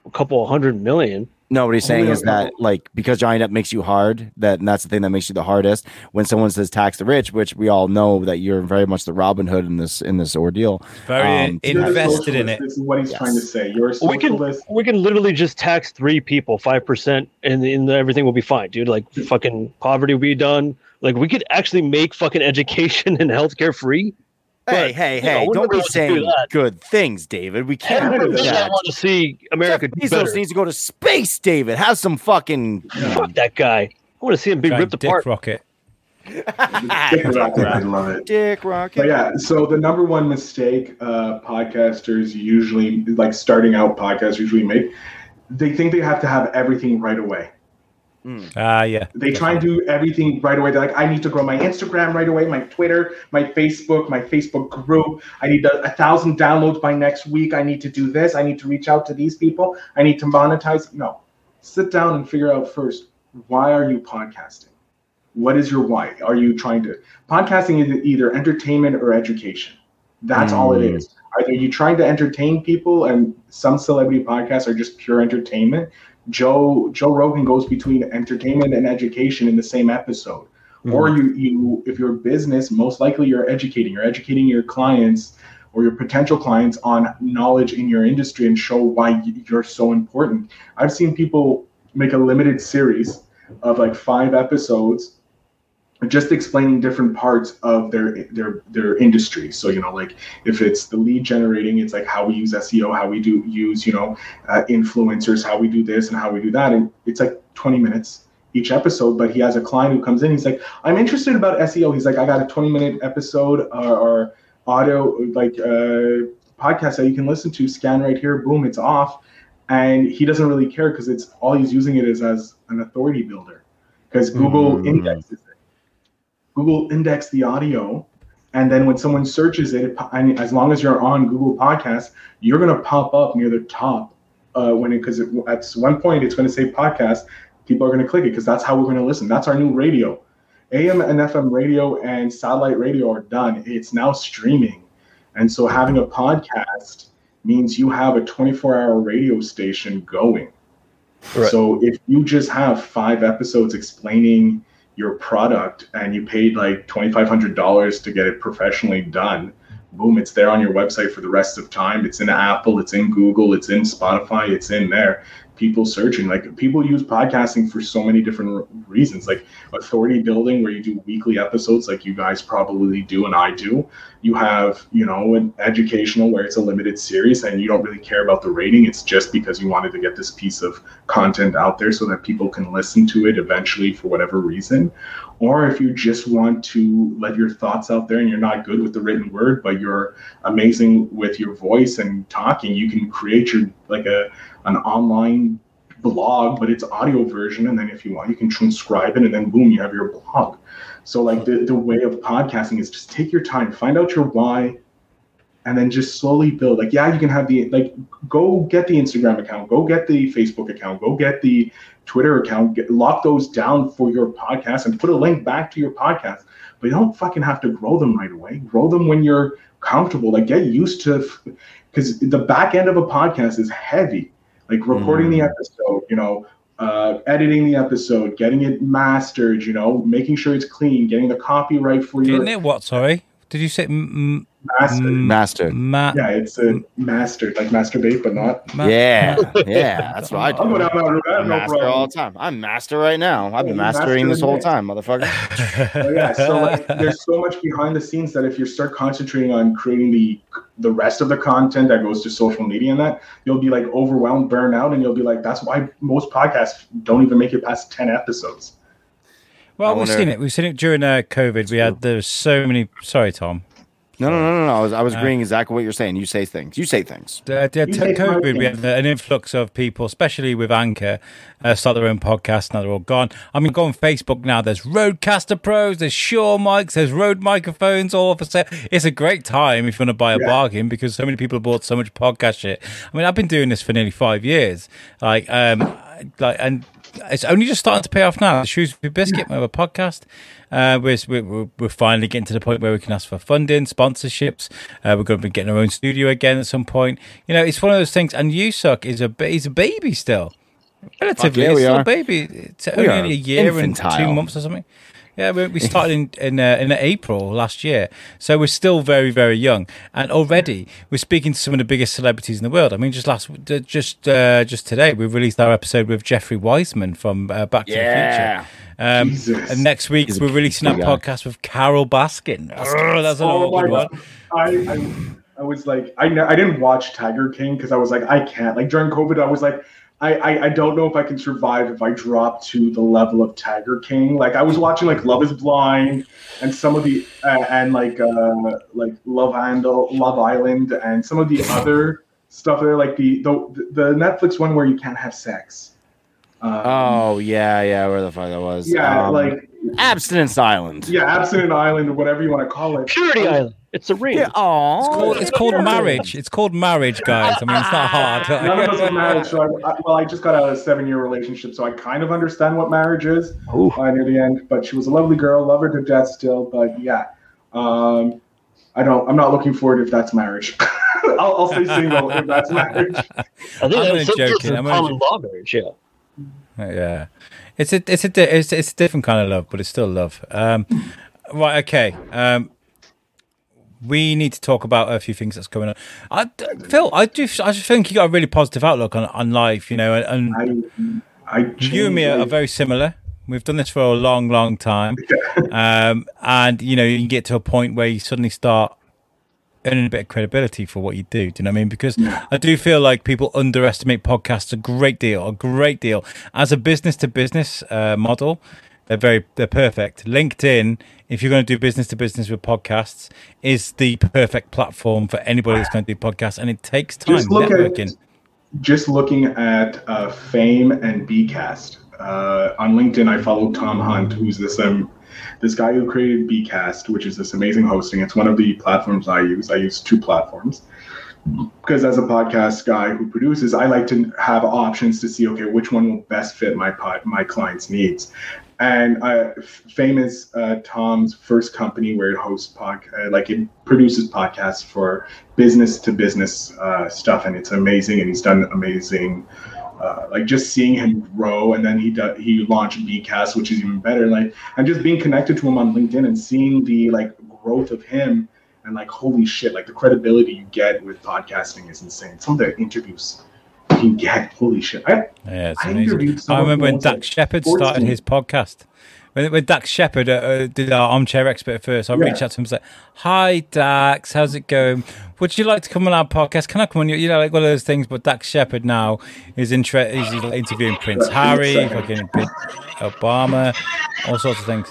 [SPEAKER 2] a couple hundred million.
[SPEAKER 1] No, what he's saying is that like because Johnny Depp makes you hard, that and that's the thing that makes you the hardest. When someone says tax the rich, which we all know that you're very much the Robin Hood in this in this ordeal.
[SPEAKER 3] Very
[SPEAKER 1] Um,
[SPEAKER 3] invested in it.
[SPEAKER 4] This is what he's
[SPEAKER 1] Yes.
[SPEAKER 4] trying to say. You're a
[SPEAKER 2] Well, we can we can literally just tax three people five percent, and, and everything will be fine, dude. Like fucking poverty will be done. Like we could actually make fucking education and healthcare free.
[SPEAKER 1] Hey,
[SPEAKER 2] But,
[SPEAKER 1] hey,
[SPEAKER 2] you know,
[SPEAKER 1] hey!
[SPEAKER 2] we
[SPEAKER 1] Don't
[SPEAKER 2] never
[SPEAKER 1] be
[SPEAKER 2] want to do
[SPEAKER 1] saying
[SPEAKER 2] that.
[SPEAKER 1] good things, David. We can't
[SPEAKER 2] Every
[SPEAKER 1] do
[SPEAKER 2] person I
[SPEAKER 1] that.
[SPEAKER 2] want to see America
[SPEAKER 1] Jeff
[SPEAKER 2] do
[SPEAKER 1] Bezos
[SPEAKER 2] better.
[SPEAKER 1] needs to go to space, David. Have some fucking.
[SPEAKER 2] Fuck that guy. I want to see him be
[SPEAKER 3] Giant
[SPEAKER 2] ripped
[SPEAKER 3] dick
[SPEAKER 2] apart.
[SPEAKER 3] rocket.
[SPEAKER 4] Dick rocket, I love it.
[SPEAKER 1] Dick Rocket.
[SPEAKER 4] But yeah, so the number one mistake uh, podcasters usually, like starting out podcasters usually make, they think they have to have everything right away.
[SPEAKER 3] Ah, yeah.
[SPEAKER 4] They try and do everything right away. They're like, I need to grow my Instagram right away, my Twitter, my Facebook, my Facebook group. I need a, a thousand downloads by next week. I need to do this. I need to reach out to these people. I need to monetize. No, sit down and figure out first why are you podcasting? What is your why? Are you trying to podcasting is either entertainment or education? That's all it
[SPEAKER 1] Mm.
[SPEAKER 4] Either you trying to entertain people, and some celebrity podcasts are just pure entertainment. Joe Joe Rogan goes between entertainment and education in the same episode. Mm-hmm. Or you you if you're a business, most likely you're educating. You're educating your clients or your potential clients on knowledge in your industry and show why you're so important. I've seen people make a limited series of like five episodes just explaining different parts of their their their industry. So you know like if it's the lead generating it's like how we use seo how we do use you know uh, influencers how we do this and how we do that. And it's like 20 minutes each episode but he has a client who comes in he's like i'm interested about seo he's like i got a 20 minute episode or, or audio like uh, podcast that you can listen to scan right here boom it's off. And he doesn't really care because it's all he's using it is as an authority builder. Because google
[SPEAKER 1] Mm.
[SPEAKER 4] indexes google index the audio and then when someone searches it, it I mean, as long as you're on google podcasts you're going to pop up near the top uh, when it because it, at one point it's going to say podcast people are going to click it because that's how we're going to listen. That's our new radio. Am and fm radio and satellite radio are done. It's now streaming. And so having a podcast means you have a 24 hour radio station going.
[SPEAKER 2] Right.
[SPEAKER 4] so if you just have five episodes explaining your product and you paid like $2500 to get it professionally done boom it's there on your website for the rest of time. It's in apple it's in google it's in spotify it's in there people searching. Like people use podcasting for so many different reasons like authority building where you do weekly episodes like you guys probably do and i do. You have you know an educational where it's a limited series and you don't really care about the rating. It's just because you wanted to get this piece of content out there so that people can listen to it eventually for whatever reason or if you just want to let your thoughts out there and you're not good with the written word but you're amazing with your voice and talking you can create your like a an online blog but it's audio version. And then if you want you can transcribe it and then boom you have your blog. So like the, the way of podcasting is just take your time, find out your why, and then just slowly build. Like, yeah, you can have the like go get the Instagram account, go get the Facebook account, go get the Twitter account, get, lock those down for your podcast and put a link back to your podcast. But you don't fucking have to grow them right away. Grow them when you're comfortable. Like get used to because the back end of a podcast is heavy. Like recording mm. the episode, you know, uh, editing the episode, getting it mastered, you know, making sure it's clean, getting the copyright for
[SPEAKER 3] Getting
[SPEAKER 4] your
[SPEAKER 3] it what? Sorry, did you say m-
[SPEAKER 4] mastered.
[SPEAKER 3] m-
[SPEAKER 1] Mastered.
[SPEAKER 3] ma-
[SPEAKER 4] yeah, it's a mastered, like masturbate, but not.
[SPEAKER 3] ma-
[SPEAKER 1] Yeah, yeah, that's what I
[SPEAKER 4] I'm going out on that,
[SPEAKER 1] I'm
[SPEAKER 4] no
[SPEAKER 1] master all the time. I'm master right now. I've been
[SPEAKER 4] Yeah,
[SPEAKER 1] mastering this whole
[SPEAKER 4] it.
[SPEAKER 1] time, motherfucker.
[SPEAKER 4] But yeah, so like, there's so much behind the scenes that if you start concentrating on creating the the rest of the content that goes to social media and that, you'll be like overwhelmed, burn out, and you'll be like, that's why most podcasts don't even make it past ten episodes.
[SPEAKER 3] Well,
[SPEAKER 1] I
[SPEAKER 3] we've
[SPEAKER 1] wonder-
[SPEAKER 3] seen it. We've seen it during uh, COVID. We had there's so many. Sorry, Tom.
[SPEAKER 1] No, no, no, no, no. I was, I was
[SPEAKER 3] Uh,
[SPEAKER 1] agreeing exactly what you're saying. You say things. You say things.
[SPEAKER 3] Uh, yeah, t-
[SPEAKER 4] take
[SPEAKER 3] COVID, we
[SPEAKER 4] thing.
[SPEAKER 3] had an influx of people, especially with Anchor, uh, start their own podcast. Now they're all gone. I mean, go on Facebook now. There's RodeCaster Pros, there's Shure mics, there's Rode microphones, all for sale. It's a great time if you want to buy a
[SPEAKER 4] Yeah.
[SPEAKER 3] bargain because so many people bought so much podcast shit. I mean, I've been doing this for nearly five years, like, um, like, and it's only just starting to pay off now. Shrewsbury Biscuit, we have a podcast. Uh, we're, we're, we're finally getting to the point where we can ask for funding, sponsorships. Uh, we're going to be getting our own studio again at some point. You know, it's one of those things. And Yusuck is a he's a baby still, relatively.
[SPEAKER 1] yeah,
[SPEAKER 3] it's
[SPEAKER 1] we
[SPEAKER 3] still
[SPEAKER 1] are.
[SPEAKER 3] a baby. It's
[SPEAKER 1] We
[SPEAKER 3] only a year and two months or something. Yeah, we, we started in in, uh, in April last year, so we're still very very young, and already we're speaking to some of the biggest celebrities in the world. I mean, just last just uh, just today we released our episode with Jeffrey Weissman from uh, Back to
[SPEAKER 1] Yeah.
[SPEAKER 3] the Future. Um,
[SPEAKER 4] Jesus.
[SPEAKER 3] and next week
[SPEAKER 1] He's
[SPEAKER 3] we're releasing our
[SPEAKER 1] guy.
[SPEAKER 3] podcast with Carole Baskin. Oh, that's another
[SPEAKER 4] Oh my
[SPEAKER 3] one.
[SPEAKER 4] God. I, I I was like, I I didn't watch Tiger King because I was like, I can't. Like during COVID, I was like, I, I I don't know if I can survive if I drop to the level of Tiger King. Like I was watching like Love Is Blind and some of the uh, and like uh like Love Island, Love Island, and some of the other stuff there, like the the the Netflix one where you can't have sex. Um,
[SPEAKER 1] Oh yeah, yeah. Where the fuck that was?
[SPEAKER 4] yeah,
[SPEAKER 1] Um,
[SPEAKER 4] like
[SPEAKER 1] Abstinence Island.
[SPEAKER 4] yeah, Abstinent Island or whatever you want to call it.
[SPEAKER 2] Purity Island. It's a ring.
[SPEAKER 1] Yeah. Aw.
[SPEAKER 3] It's called, it's called marriage. It's called marriage, guys. I mean, it's not hard.
[SPEAKER 4] None of us are married, so I, I, well, I just got out of a seven-year relationship, so I kind of understand what marriage is
[SPEAKER 2] Ooh.
[SPEAKER 4] uh, near the end. But she was a lovely girl, love her to death still. But yeah, um, I don't. I'm not looking forward if that's marriage. I'll, I'll stay single if that's marriage.
[SPEAKER 2] I think
[SPEAKER 3] I'm only
[SPEAKER 2] that's
[SPEAKER 3] joking,
[SPEAKER 2] joking.
[SPEAKER 3] I'm
[SPEAKER 2] a
[SPEAKER 3] only
[SPEAKER 2] common law marriage. Yeah.
[SPEAKER 3] Yeah, it's a it's a di- it's, it's a different kind of love, but it's still love. Um, right, okay. Um, we need to talk about a few things that's going on. I, Phil, I do. I just think you got a really positive outlook on on life. You know, and, and
[SPEAKER 4] I, I
[SPEAKER 3] you and me are, are very similar. We've done this for a long, long time, um, and you know, you get to a point where you suddenly start earning a bit of credibility for what you do. Do you know what I mean? Because I do feel like people underestimate podcasts a great deal, a great deal. As a business to business uh, model, they're very they're perfect. LinkedIn, if you're going to do business to business with podcasts, is the perfect platform for anybody that's going to do podcasts, and it takes time
[SPEAKER 4] Just look at- just looking at uh, Fame and Bcast uh, on LinkedIn, I follow Tom Hunt, who's this um this guy who created Bcast, which is this amazing hosting. It's one of the platforms I use. I use two platforms because as a podcast guy who produces, I like to have options to see okay which one will best fit my pod, my clients' needs. And uh, Fame is uh, Tom's first company where it hosts pod, uh, like it produces podcasts for business to business uh, stuff, and it's amazing. And he's done amazing. Uh, like just seeing him grow, and then he do, he launched Bcast, which is even better. Like and just being connected to him on LinkedIn and seeing the like growth of him, and like holy shit, like the credibility you get with podcasting is insane. Some of the interviews you can get, holy shit. I,
[SPEAKER 3] Yeah, it's
[SPEAKER 4] I
[SPEAKER 3] amazing. I remember when Dak
[SPEAKER 4] like,
[SPEAKER 3] Shepard started his podcast. When, when Dax Shepard uh, uh, did our armchair expert first, I
[SPEAKER 4] Yeah.
[SPEAKER 3] reached out to him and said, "Hi, Dax, how's it going? Would you like to come on our podcast? Can I come on? You know, like one of those things." But Dax Shepard now is inter- he's interviewing Prince Harry, fucking Obama, all sorts of things.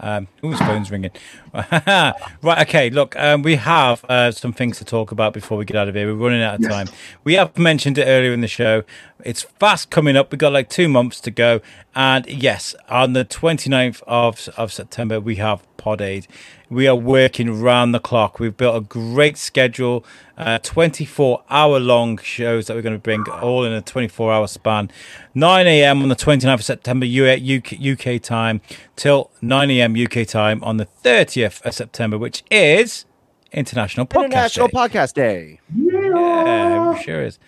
[SPEAKER 3] Um, his phone's ringing. right, okay. Look, um, we have uh, some things to talk about before we get out of here. We're running out of
[SPEAKER 4] Yes.
[SPEAKER 3] time. We have mentioned it earlier in the show. It's fast coming up. We've got like two months to go. And yes, on the 29th of, of September, we have Pod Aid. We are working round the clock. We've built a great schedule, uh, 24 hour long shows that we're going to bring all in a 24 hour span. 9 a.m. on the 29th of September, UK, UK time, till 9 a.m. UK time on the 30th of September, which is International Podcast
[SPEAKER 1] International
[SPEAKER 3] Day.
[SPEAKER 1] Podcast Day.
[SPEAKER 3] Yeah, it sure is.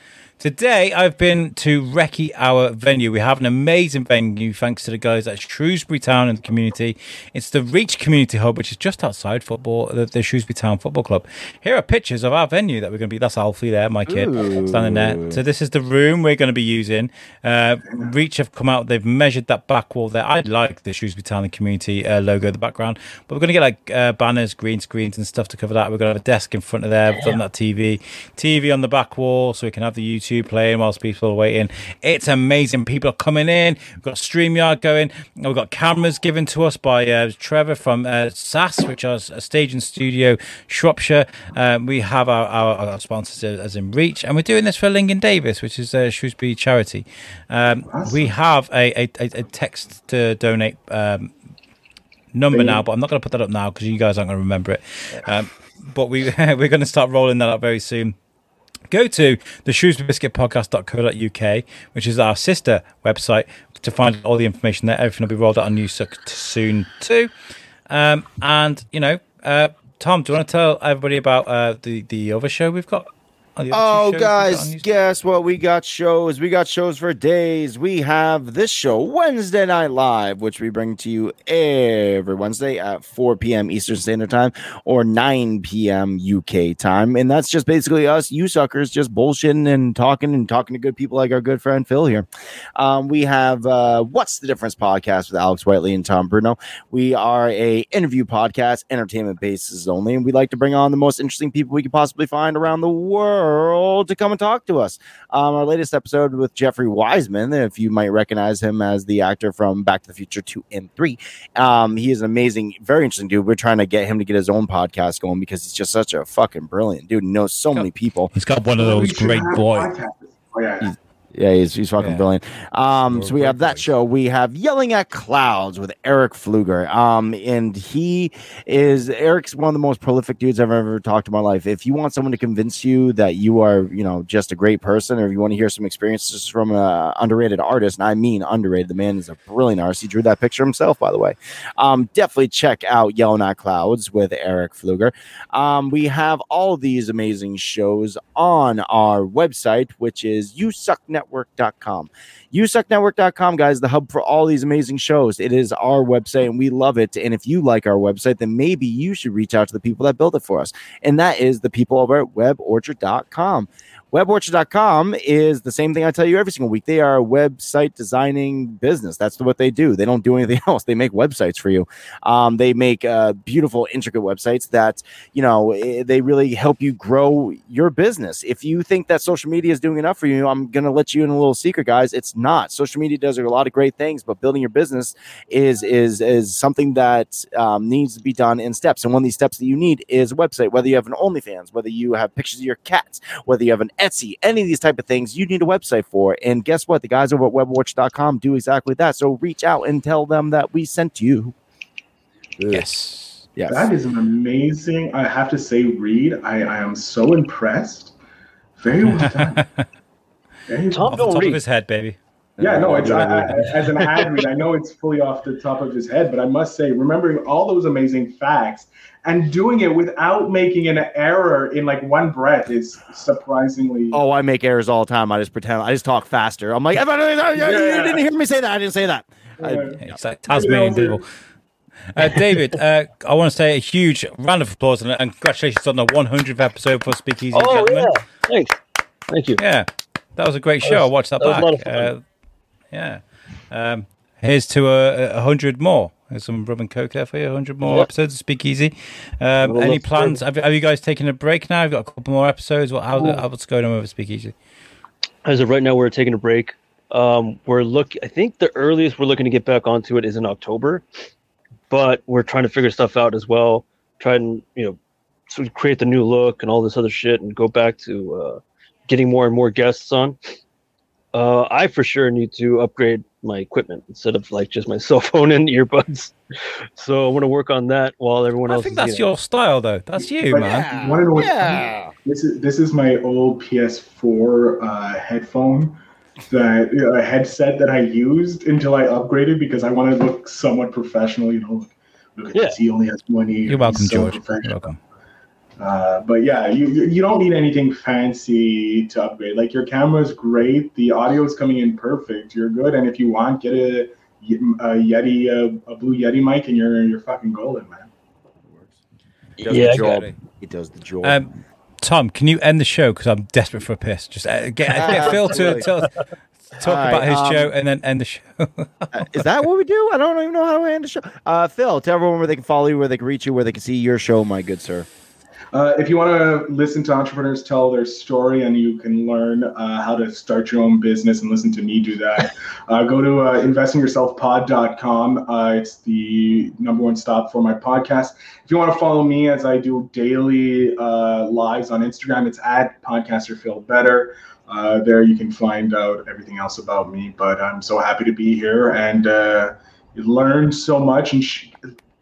[SPEAKER 3] Today, I've been to Recce, our venue. We have an amazing venue thanks to the guys at Shrewsbury Town and the community. It's the Reach Community Hub, which is just outside football, the, the Shrewsbury Town Football Club. Here are pictures of our venue that we're going to be. That's Alfie there, my kid, standing there. So this is the room we're going to be using. Uh, Reach have come out. They've measured that back wall there. I like the Shrewsbury Town and community uh, logo in the background, but we're going to get like uh, banners, green screens, and stuff to cover that. We're going to have a desk in front of there, from that TV, TV on the back wall, so we can have the YouTube playing whilst people are waiting. It's amazing. People are coming in. We've got StreamYard going. We've got cameras given to us by uh, Trevor from uh, SAS, which is a stage and studio Shropshire. Um, we have our, our, our sponsors as- in Reach, and we're doing this for Lingen Davies, which is a Shrewsbury charity. Um, We have a, a, a a text to donate um, number now, but I'm not going to put that up now because you guys aren't going to remember it. Um, but we we're going to start rolling that up very soon. Go to the shrewsburybiscuitpodcast.co.uk, which is our sister website, to find all the information there. Everything will be rolled out on Newsuck soon too. Um, and you know, uh, Tom, do you want to tell everybody about uh, the the other show we've got? Oh, the other two shows we've got on
[SPEAKER 1] guys, guess what? We got shows. We got shows for days. We have this show, Wednesday Night Live, which we bring to you every Wednesday at 4 p.m. Eastern Standard Time or 9 p.m. UK time. And that's just basically us, you suckers, just bullshitting and talking and talking to good people like our good friend Phil here. Um, we have uh, What's the Difference podcast with Alex Whiteley and Tom Bruno. We are a interview podcast, entertainment basis only, and we like to bring on the most interesting people we could possibly find around the world to come and talk to us. Um, our latest episode with Jeffrey Weissman, if you might recognize him as the actor from Back to the Future two and three, um, he is an amazing, very interesting dude. We're trying to get him to get his own podcast going because he's just such a fucking brilliant dude. He knows so many people.
[SPEAKER 3] He's got one of those great boys.
[SPEAKER 4] Oh yeah.
[SPEAKER 1] Yeah, he's, he's fucking
[SPEAKER 3] Yeah.
[SPEAKER 1] brilliant. Um, so we have that show. We have Yelling at Clouds with Eric Fluger. Um, and he is Eric's one of the most prolific dudes I've ever talked to in my life. If you want someone to convince you that you are, you know, just a great person, or if you want to hear some experiences from an underrated artist, and I mean underrated, the man is a brilliant artist. He drew that picture himself, by the way. Um, definitely check out Yelling at Clouds with Eric Fluger. Um, we have all these amazing shows on our website, which is yousucknetwork.com. Yousucknetwork.com, guys, the hub for all these amazing shows. It is our website and we love it. And if you like our website, then maybe you should reach out to the people that built it for us. And that is the people over at weborchard.com. Weborchard.com is the same thing I tell you every single week. They are a website designing business. That's what they do. They don't do anything else. They make websites for you. Um, they make uh, beautiful, intricate websites that you know eh, they really help you grow your business. If you think that social media is doing enough for you, I'm gonna let you in a little secret, guys. It's not. Social media does a lot of great things, but building your business is is is something that um, needs to be done in steps. And one of these steps that you need is a website. Whether you have an OnlyFans, whether you have pictures of your cats, whether you have an Etsy, any of these type of things, you need a website for. And guess what? The guys over at weborchard.com do exactly that. So reach out and tell them that we sent you.
[SPEAKER 3] Yes.
[SPEAKER 1] Yes.
[SPEAKER 4] That is an amazing. I have to say, Reed. I, I am so impressed. Very well done. Very well
[SPEAKER 2] Tom
[SPEAKER 3] Off the
[SPEAKER 2] don't
[SPEAKER 3] top of his head, baby.
[SPEAKER 4] Yeah, no, it's, I, I, as an ad read, I know it's fully off the top of his head, but I must say, remembering all those amazing facts and doing it without making an error in like one breath is surprisingly.
[SPEAKER 1] Oh, I make errors all the time. I just pretend. I just talk faster. I'm like, you didn't hear me say that. I didn't say that. I-
[SPEAKER 4] Yeah.
[SPEAKER 3] It's like Tasmanian devil. Uh, David, uh, I want to say a huge round of applause and, and congratulations on the 100th episode for Speakeasy
[SPEAKER 2] Oh
[SPEAKER 3] Gentlemen.
[SPEAKER 2] yeah, thanks. Thank you.
[SPEAKER 3] Yeah, that was a great show.
[SPEAKER 2] was-
[SPEAKER 3] I watched that,
[SPEAKER 2] that was
[SPEAKER 3] back.
[SPEAKER 2] a lot of fun.
[SPEAKER 3] Uh, yeah. Um, here's to a, a hundred more. There's some rum and coke there for you. 100 more
[SPEAKER 2] Yeah.
[SPEAKER 3] episodes of Speakeasy. Um,
[SPEAKER 2] Well,
[SPEAKER 3] any plans? Have, have you guys taken a break now? You've got a couple more episodes. What, how, how, what's going on with Speakeasy?
[SPEAKER 2] As of right now, we're taking a break. Um, we're look. I think the earliest we're looking to get back onto it is in October, but we're trying to figure stuff out as well. Try and you know, sort of create the new look and all this other shit, and go back to uh, getting more and more guests on. Uh, I for sure need to upgrade my equipment instead of like just my cell phone and earbuds. So I want to work on that while everyone
[SPEAKER 3] I
[SPEAKER 2] else.
[SPEAKER 3] I think
[SPEAKER 2] is,
[SPEAKER 3] that's
[SPEAKER 2] you know-
[SPEAKER 3] your style, though. That's you,
[SPEAKER 4] But-
[SPEAKER 3] man.
[SPEAKER 1] Yeah.
[SPEAKER 4] Wanna know
[SPEAKER 1] yeah.
[SPEAKER 4] This is this is my old PS4 uh, headphone that a headset that I used until I upgraded because I wanted to look somewhat professional. You know, look, look at
[SPEAKER 2] Yeah.
[SPEAKER 4] this. He only has one ear.
[SPEAKER 3] You're welcome,
[SPEAKER 4] so
[SPEAKER 3] George. You're welcome.
[SPEAKER 4] Uh, but yeah, you you you don't need anything fancy to upgrade. Like your camera is great, the audio is coming in perfect. You're good, and if you want, get a, a Yeti, a, a Blue Yeti mic, and you're you're fucking golden, man.
[SPEAKER 1] He does
[SPEAKER 2] Yeah,
[SPEAKER 1] the
[SPEAKER 2] I
[SPEAKER 1] job.
[SPEAKER 3] got
[SPEAKER 1] He does the job.
[SPEAKER 3] Um, Tom, can you end the show because I'm desperate for a piss? Just uh, get, get Phil to
[SPEAKER 1] Absolutely.
[SPEAKER 3] tell, talk
[SPEAKER 1] All right,
[SPEAKER 3] about his
[SPEAKER 1] um,
[SPEAKER 3] show and then end the show.
[SPEAKER 1] Uh, is that what we do? I don't even know how to end the show. Uh, Phil, tell everyone where they can follow you, where they can reach you, where they can see your show, my good sir.
[SPEAKER 4] Uh, if you want to listen to entrepreneurs tell their story and you can learn uh, how to start your own business and listen to me do that, uh, go to uh, investinyourselfpod.com. Uh, it's the number one stop for my podcast. If you want to follow me as I do daily uh, lives on Instagram, it's at podcaster Phil Better. Uh, there you can find out everything else about me. But I'm so happy to be here and uh, learn so much and sh-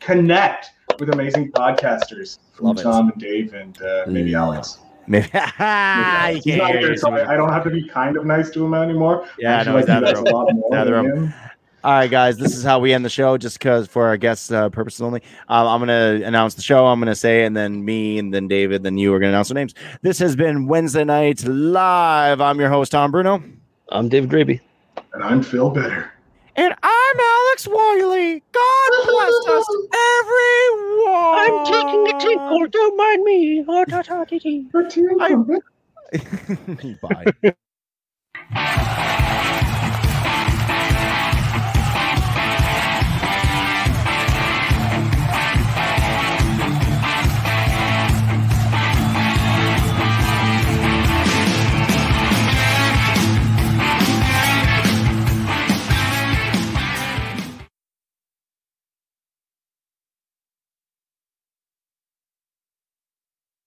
[SPEAKER 4] connect with amazing podcasters from
[SPEAKER 1] Love it.
[SPEAKER 4] Tom and Dave and uh, maybe
[SPEAKER 1] Yeah.
[SPEAKER 4] Alex.
[SPEAKER 1] Maybe you
[SPEAKER 4] He's
[SPEAKER 1] can't
[SPEAKER 4] not here, so I, I don't have to be kind of nice to him anymore.
[SPEAKER 1] Yeah,
[SPEAKER 4] I
[SPEAKER 1] no,
[SPEAKER 4] feel
[SPEAKER 1] he's
[SPEAKER 4] like
[SPEAKER 1] out
[SPEAKER 4] he
[SPEAKER 1] of
[SPEAKER 4] does a lot more
[SPEAKER 1] Out of
[SPEAKER 4] than
[SPEAKER 1] All right, guys, this is how we end the show, just because for our guests' uh, purposes only. Um, I'm going to announce the show. I'm going to say and then me, and then David, then you are going to announce the names. This has been Wednesday Night Live. I'm your host, Tom Bruno.
[SPEAKER 2] I'm David Draby.
[SPEAKER 4] And I'm Phil Better.
[SPEAKER 1] And I'm Alex Wiley. God bless us, everyone. I'm taking a tinkle.
[SPEAKER 2] Don't mind me. Oh, ta ta
[SPEAKER 1] ti. Bye.